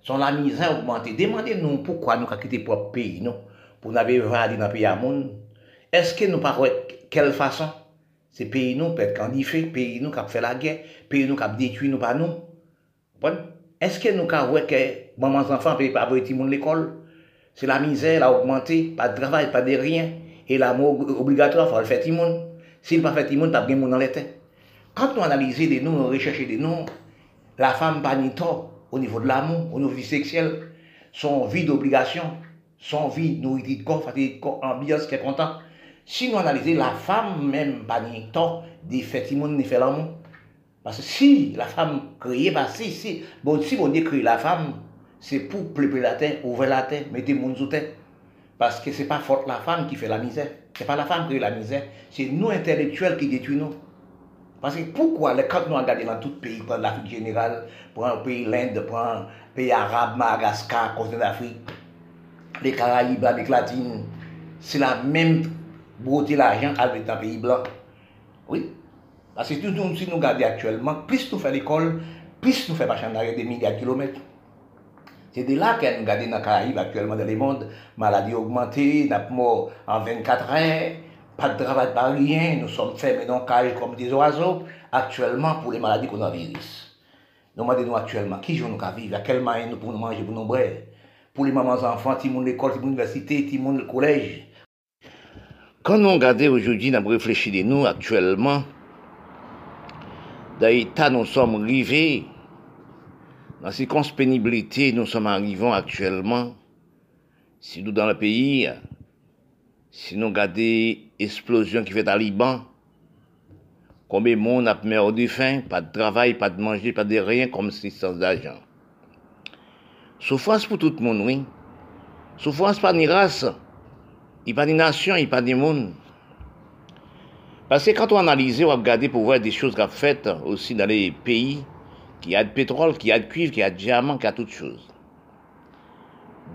sont la misère augmentée. Demandez-nous pourquoi nous avons quitté notre pays, non? Pour nous aller dans le pays à monde. Est-ce que nous de quelle façon? C'est pays nous, peut-être fait, pays nous qui fait la guerre, pays nous qui détruit nous par nous. Bon. Est-ce que nous avons que maman enfants ne peuvent pas avoir l'école? C'est la misère, a augmenté, pas de travail, pas de rien. Et l'amour obligatoire, il faut le faire tout le monde. S'il ne pas fait tout le monde, pas de monde dans les. Quand nous analysons des noms, nous recherchons des noms, la femme pas ni au niveau de l'amour, au niveau vie sexuelle, son vie d'obligation, son vie nourriture de corps, de corps, ambiance qui est content. Si nous analysons la femme même pas ni tort, effectivement, ne fait l'amour. Parce que si la femme créée, bah si, si, bon, si on créer la femme, c'est pour préparer la terre, ouvrir la terre, mettre le monde sous terre. Parce que ce n'est pas forte la femme qui fait la misère. Ce n'est pas la femme qui fait la misère. C'est nous intellectuels qui détruisons. Parce que pourquoi, quand nous regardons dans tout pays, pour l'Afrique générale, pour un pays l'Inde, pour un pays arabe, Madagascar, continent d'Afrique, les Caraïbes, l'Amérique latine, c'est la même beauté l'argent avec un pays blanc. Oui. Parce que si nous regardons actuellement, plus nous faisons l'école, plus nous faisons des milliers de kilomètres. C'est de là que nous regardons dans les Caraïbes actuellement, dans le monde, maladie augmentée, nous mort en 24 heures pas de travail, pas rien, nous sommes fermés dans cage comme des oiseaux, actuellement pour les maladies coronavirus. Nous demandons actuellement, qui joue nous vivre, à quel moyen nous pouvons manger pour nous boire, pour les mamans enfants, le monde l'école, monde l'université, tout le collège? Quand nous regardons aujourd'hui, nous réfléchissons actuellement, dans l'état nous sommes arrivés, dans ces pénibilité nous sommes arrivés actuellement, si nous dans le pays, si nous regardons l'explosion qui fait à Liban, combien de monde a meurt de faim, pas de travail, pas de manger, pas de rien comme si sans d'argent. Souffrance pour tout le monde, oui. Souffrance pas ni race, il pas ni nation, il pas ni monde. Parce que quand on analyse, on regarde pour voir des choses qu'on faites aussi dans les pays qui a de pétrole, qui a de cuivre, qui a de diamant, qui a toutes choses.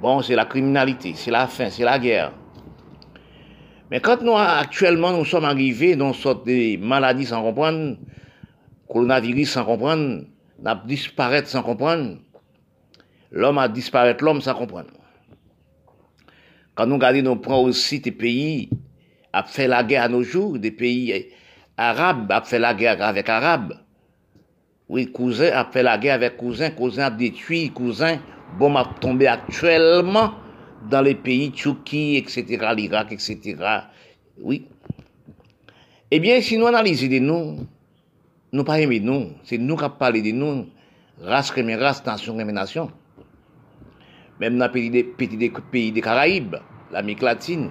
Bon, c'est la criminalité, c'est la faim, c'est la guerre. Mais quand nous, actuellement, nous sommes arrivés dans sorte de maladie sans comprendre, coronavirus sans comprendre, n'a disparaître sans comprendre, l'homme a disparaître l'homme sans comprendre. Quand nous regardons, nous prenons aussi des pays a fait la guerre à nos jours, des pays arabes a fait la guerre avec arabes. Oui, cousin a fait la guerre avec cousin, cousin a détruit cousin, bon tombé actuellement dans les pays Turquie, etc., l'Irak, etc. Oui. Eh bien, si nous analysons de nous, nous pas aimer nous, c'est nous qui parlons de nous Race race, nation nation. Même dans les pays des, pays Caraïbes, l'Amérique latine.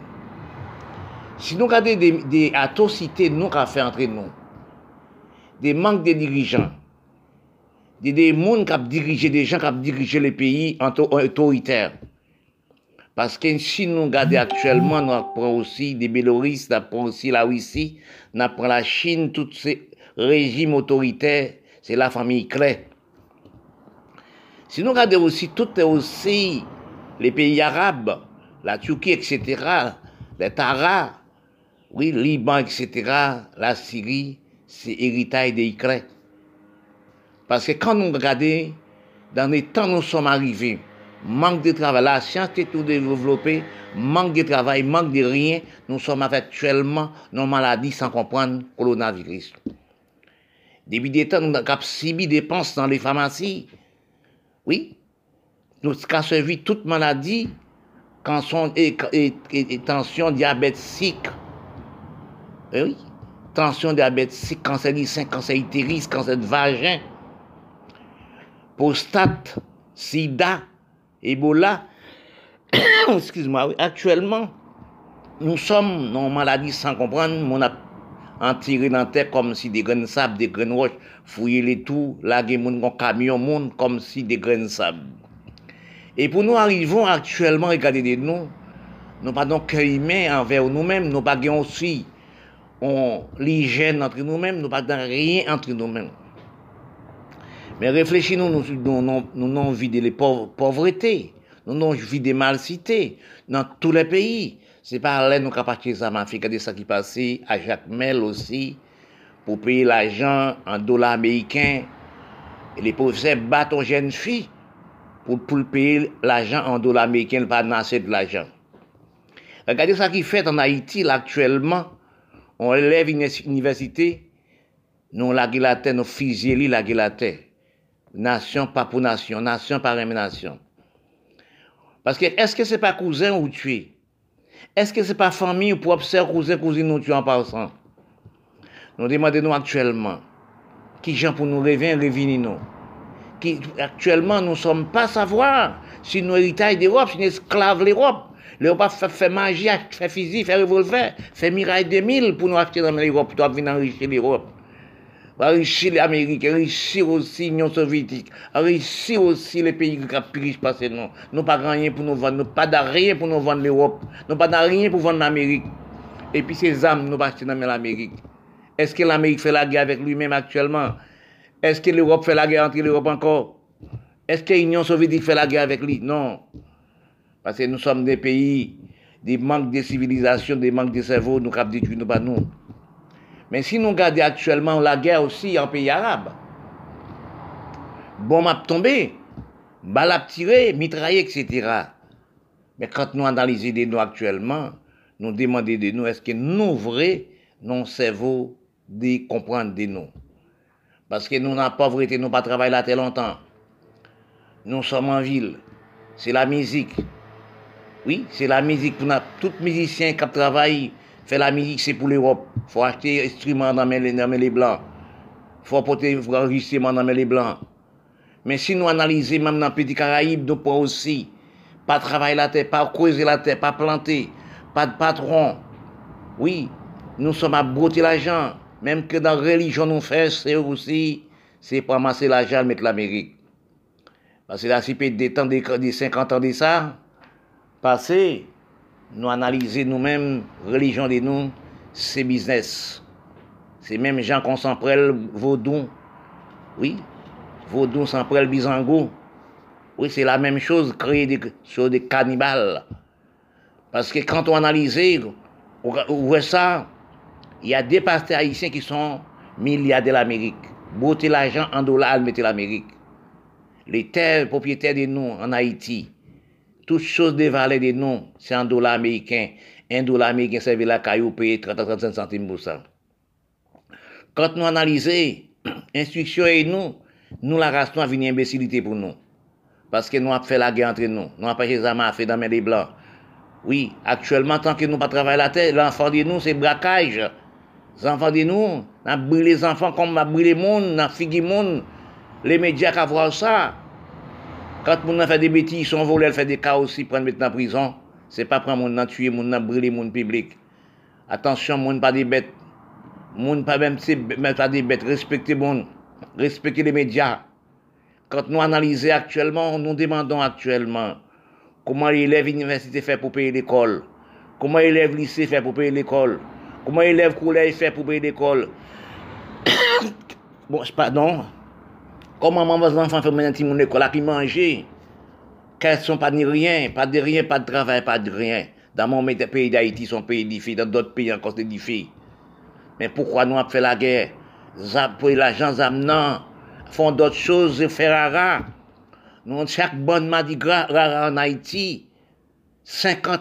Si nous regardons des, atrocités nous qu'a fait entre nous, des manques de dirigeants, des, des qui dirigé, des gens qui dirigé les pays autoritaires. Parce que si nous regardons actuellement, nous apprenons aussi des Bélorusse, nous apprenons aussi la Russie, nous apprenons la Chine, tous ces régimes autoritaires, c'est la famille claire. Si nous regardons aussi toutes aussi les pays arabes, la Turquie, etc., les Tara, oui, Liban, etc., la Syrie, c'est héritage des Ukrainiens. Parce que quand nous regardons, dans les temps nous sommes arrivés, manque de travail, la science est tout développée, manque de travail, manque de rien, nous sommes actuellement dans maladie sans comprendre le coronavirus. Depuis des temps, nous avons subi dépenses dans les pharmacies. Oui, nous avons suivi toute maladie, sont et, tension, diabète, eh oui, tension, diabète, cancer du sein, cancer utérus, cancer de vagin, prostate, sida, Ebola, excuse-moi, oui, actuellement, nous sommes non maladie sans comprendre, mon a an tire nan tek kom si de gren sab, de gren wosh, fouye le tou, lage moun kon kamyon moun, kom si de gren sab. E pou nou arrivon aktuellement, regade de nou, nou pa don kèymen anver nou men, nou pa gen osi, on li jen antre nou men, nou pa dan riyen antre nou men. Mais réfléchissons, nous, nous, nous, avons vu de pauvreté, nous avons vu des malcités dans tous les pays. C'est par là nous parti ça, m'a fait regarder ça qui passait à Jacques Mel aussi, pour payer l'argent en dollars américains. Les professeurs battent aux jeunes filles pour, pour payer l'argent en dollars américains, pas assez de l'argent. Regardez ce qui fait en Haïti, actuellement. On élève une université, nous la la terre, nous fusillons la la terre. Nation pas pour nation, nation par nation. Parce que est-ce que c'est pas cousin ou tuer Est-ce que c'est pas famille ou propre sœur, cousin, cousine nous tuer en passant Nous demandons actuellement qui gens pour nous revenir, revenir nous? Qui, actuellement, nous ne sommes pas savoir si nous héritage d'Europe, si nous esclaves l'Europe. L'Europe fait, fait magie, fait physique, fait revolver, fait miraille 2000 pour nous acheter dans l'Europe, pour venir enrichir l'Europe enrichir les Américains, enrichir aussi l'Union soviétique, enrichir aussi les pays qui ont plus riches parce que non. Nous pas rien pour nous vendre, nous pas rien pour nous vendre l'Europe, nous pas rien pour vendre l'Amérique. Et puis ces âmes, nous pas dans l'Amérique. Est-ce que l'Amérique fait la guerre avec lui-même actuellement Est-ce que l'Europe fait la guerre entre l'Europe encore Est-ce que l'Union soviétique fait la guerre avec lui Non. Parce que nous sommes des pays, des manques de civilisation, des manques de cerveau, nous cap détruit nous pas nous. Mais si nous regardons actuellement la guerre aussi en pays arabe, bon m'a tombé, balle a tiré, mitraillé, etc. Mais quand nous analysons des nous actuellement, nous demandons de nous, est-ce que nous, vrai, non cerveau de comprendre de nous? Parce que nous, la pauvreté, nous pas travaillé là très longtemps. Nous sommes en ville. C'est la musique. Oui, c'est la musique pour tout musicien qui travaille Faire la musique, c'est pour l'Europe. faut acheter instruments dans les, blancs. faut apporter enregistrement dans les blancs. Mais si nous analysons, même dans les Caraïbes, nous pouvons aussi pas travailler la terre, pas creuser la terre, pas planter, pas de patron. Oui, nous sommes à broter l'argent. Même que dans la religion, nous faisons, aussi, c'est pour amasser l'argent, mettre l'Amérique. Parce que là, si des temps, des 50 ans de ça, passé, nous analyser nous-mêmes, religion de nous, c'est business. C'est même gens qu'on s'en prenne vaudou. Oui, vaudou s'en prenne bizango. Oui, c'est la même chose, créer des, sur des cannibales. Parce que quand on analyse, on voit ça, il y a des pasteurs haïtiens qui sont milliardaires de l'Amérique. Beauté l'argent en dollars, mettez l'Amérique. Les terres propriétaires de nous en Haïti, toutes choses dévalées de nous, c'est un dollar américain. Un dollar américain servait la caillou payé 30-35 centimes pour ça. Quand nous analysons, instruction et nous, nous la race nous une imbécilité pour nous. Parce que nous avons fait la guerre entre nous. Nous avons pas les armes à faire dans les blancs. Oui, actuellement, tant que nous pas travaillé la terre, l'enfant de nous, c'est braquage. Les enfants de nous, on a brûlé les enfants comme on a brûlé le monde, on a figué le monde. Les médias qui voir ça. Quand moun a fait des bêtises, sont volés, ils font des cas aussi, prennent mettre en prison. C'est pas prendre moun tuer, moun brûler moun public. Attention, moun pas des bêtes. Moun pas même, même pas des bêtes. Respectez moun. Respectez les médias. Quand nous analysons actuellement, nous demandons actuellement comment l'élève université fait pour payer l'école. Comment l'élève lycée fait pour payer l'école. Comment l'élève collège fait pour payer l'école. bon, pardon. Comment maman enfants font mon école, qui manger? Qu'elles sont pas ni rien, pas de rien, pas de travail, pas de rien. Dans mon pays d'Haïti, son pays difficile, dans d'autres pays encore c'est difficile. Mais pourquoi nous avons fait la guerre? Pour l'agent amenant, font d'autres choses et faire rara. Nous, chaque bonne Mardi Gras en Haïti, 50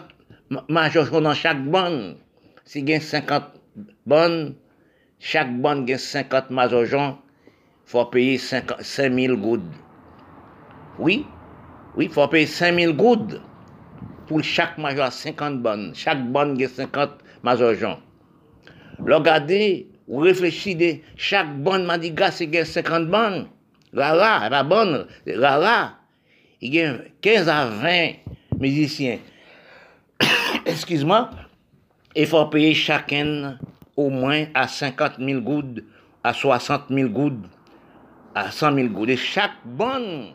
majors dans chaque bonne. Si y a 50 bonnes, chaque bonne a 50 majors, faut payer 5 000 gouttes. Oui, oui, il faut payer 5 000 gouttes pour chaque major 50 bonnes. Chaque bonne a 50 majors. Regardez, ou réfléchissez, chaque bonne Gras, c'est 50 bonnes. Rara, la bonne, rara. Il y a 15 à 20 musiciens. Excuse-moi. Il faut payer chacun au moins à 50 000 gouttes, à 60 000 gouttes, à 100 000 gouttes. Et chaque bonne,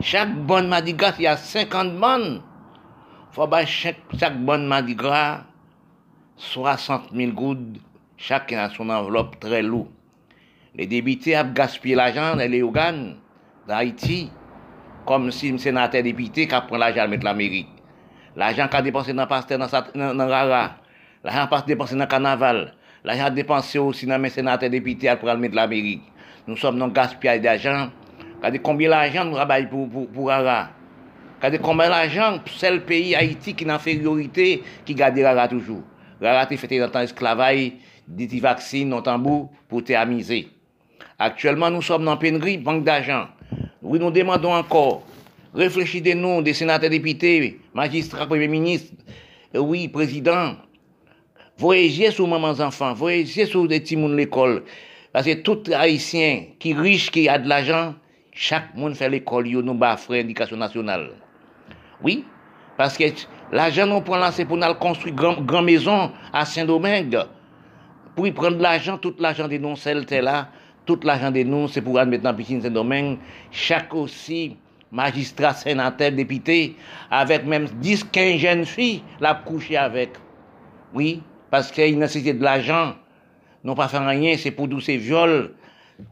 chaque bonne Mardi Gras, il y a 50 bonnes. Faut payer chaque, bonne Mardi Gras 60 000 gouttes, chacun a son enveloppe très lourde. Les députés ont gaspillé l'argent dans les d'Haïti, comme si le sénateur député qui l'argent à mettre l'Amérique. L'argent qu'a dépensé dans Pasteur, dans, dans, dans Rara, l'argent qu'a dépensé dans le Carnaval, l'argent dépensé aussi dans le sénateur député pour mettre l'Amérique. Nous sommes dans le gaspillage d'argent. Regardez combien d'argent nous travaillons pour, pour, pour Rara. Regardez combien d'argent c'est le pays Haïti qui est en infériorité qui garde Rara toujours. Rara a fait dans temps esclavage, dit vaccins, non pour te amuser. Actuellement, nous sommes dans pénurie, banque d'argent. Oui, nous demandons encore, réfléchissez-nous, des sénateurs députés, magistrats, premiers ministres, oui, président, voyagez sur mamans enfants, voyagez sur des petits de l'école. Parce que tout haïtien qui riche, qui a de l'argent, chaque monde fait l'école, il nous bas frais éducation nationale. Oui, parce que l'argent nous prend là, c'est pour nous construire une grande maison à Saint-Domingue. Pour y prendre l'argent, tout l'argent de nous, celle là, tout l'argent de nous, c'est pour mettre dans piscine Saint-Domingue. Chaque aussi, magistrat, sénateur, député, avec même 10, 15 jeunes filles, la coucher avec. Oui, parce qu'il nécessité de l'argent. Nous pas faire rien, c'est pour tous ces viols.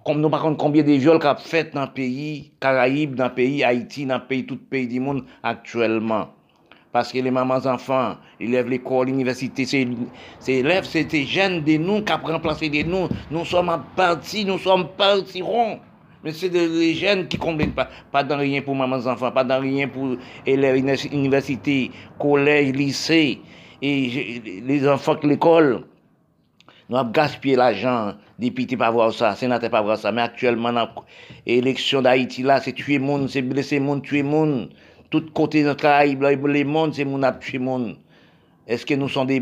Comme nous, par contre, combien de viols qu'a fait dans le pays Caraïbes, dans le pays Haïti, dans le pays, tout pays du monde actuellement parce que les mamans enfants, élèves l'école, l'université, c'est élèves, c'est des jeunes de nous qui remplacé de nous. Nous sommes partis, nous sommes partis ronds. Mais c'est des jeunes qui ne pas. Pas dans rien pour mamans enfants, pas dans rien pour élèves université, collège, lycée, et les enfants de l'école. Nous avons gaspillé l'argent, député pas voir ça, sénateur pas voir ça. Mais actuellement, l'élection d'Haïti là, c'est tuer monde, c'est blesser monde, tuer monde tout côté de notre Caraïbes, les mondes, c'est mon tué monde. Est-ce que nous sommes des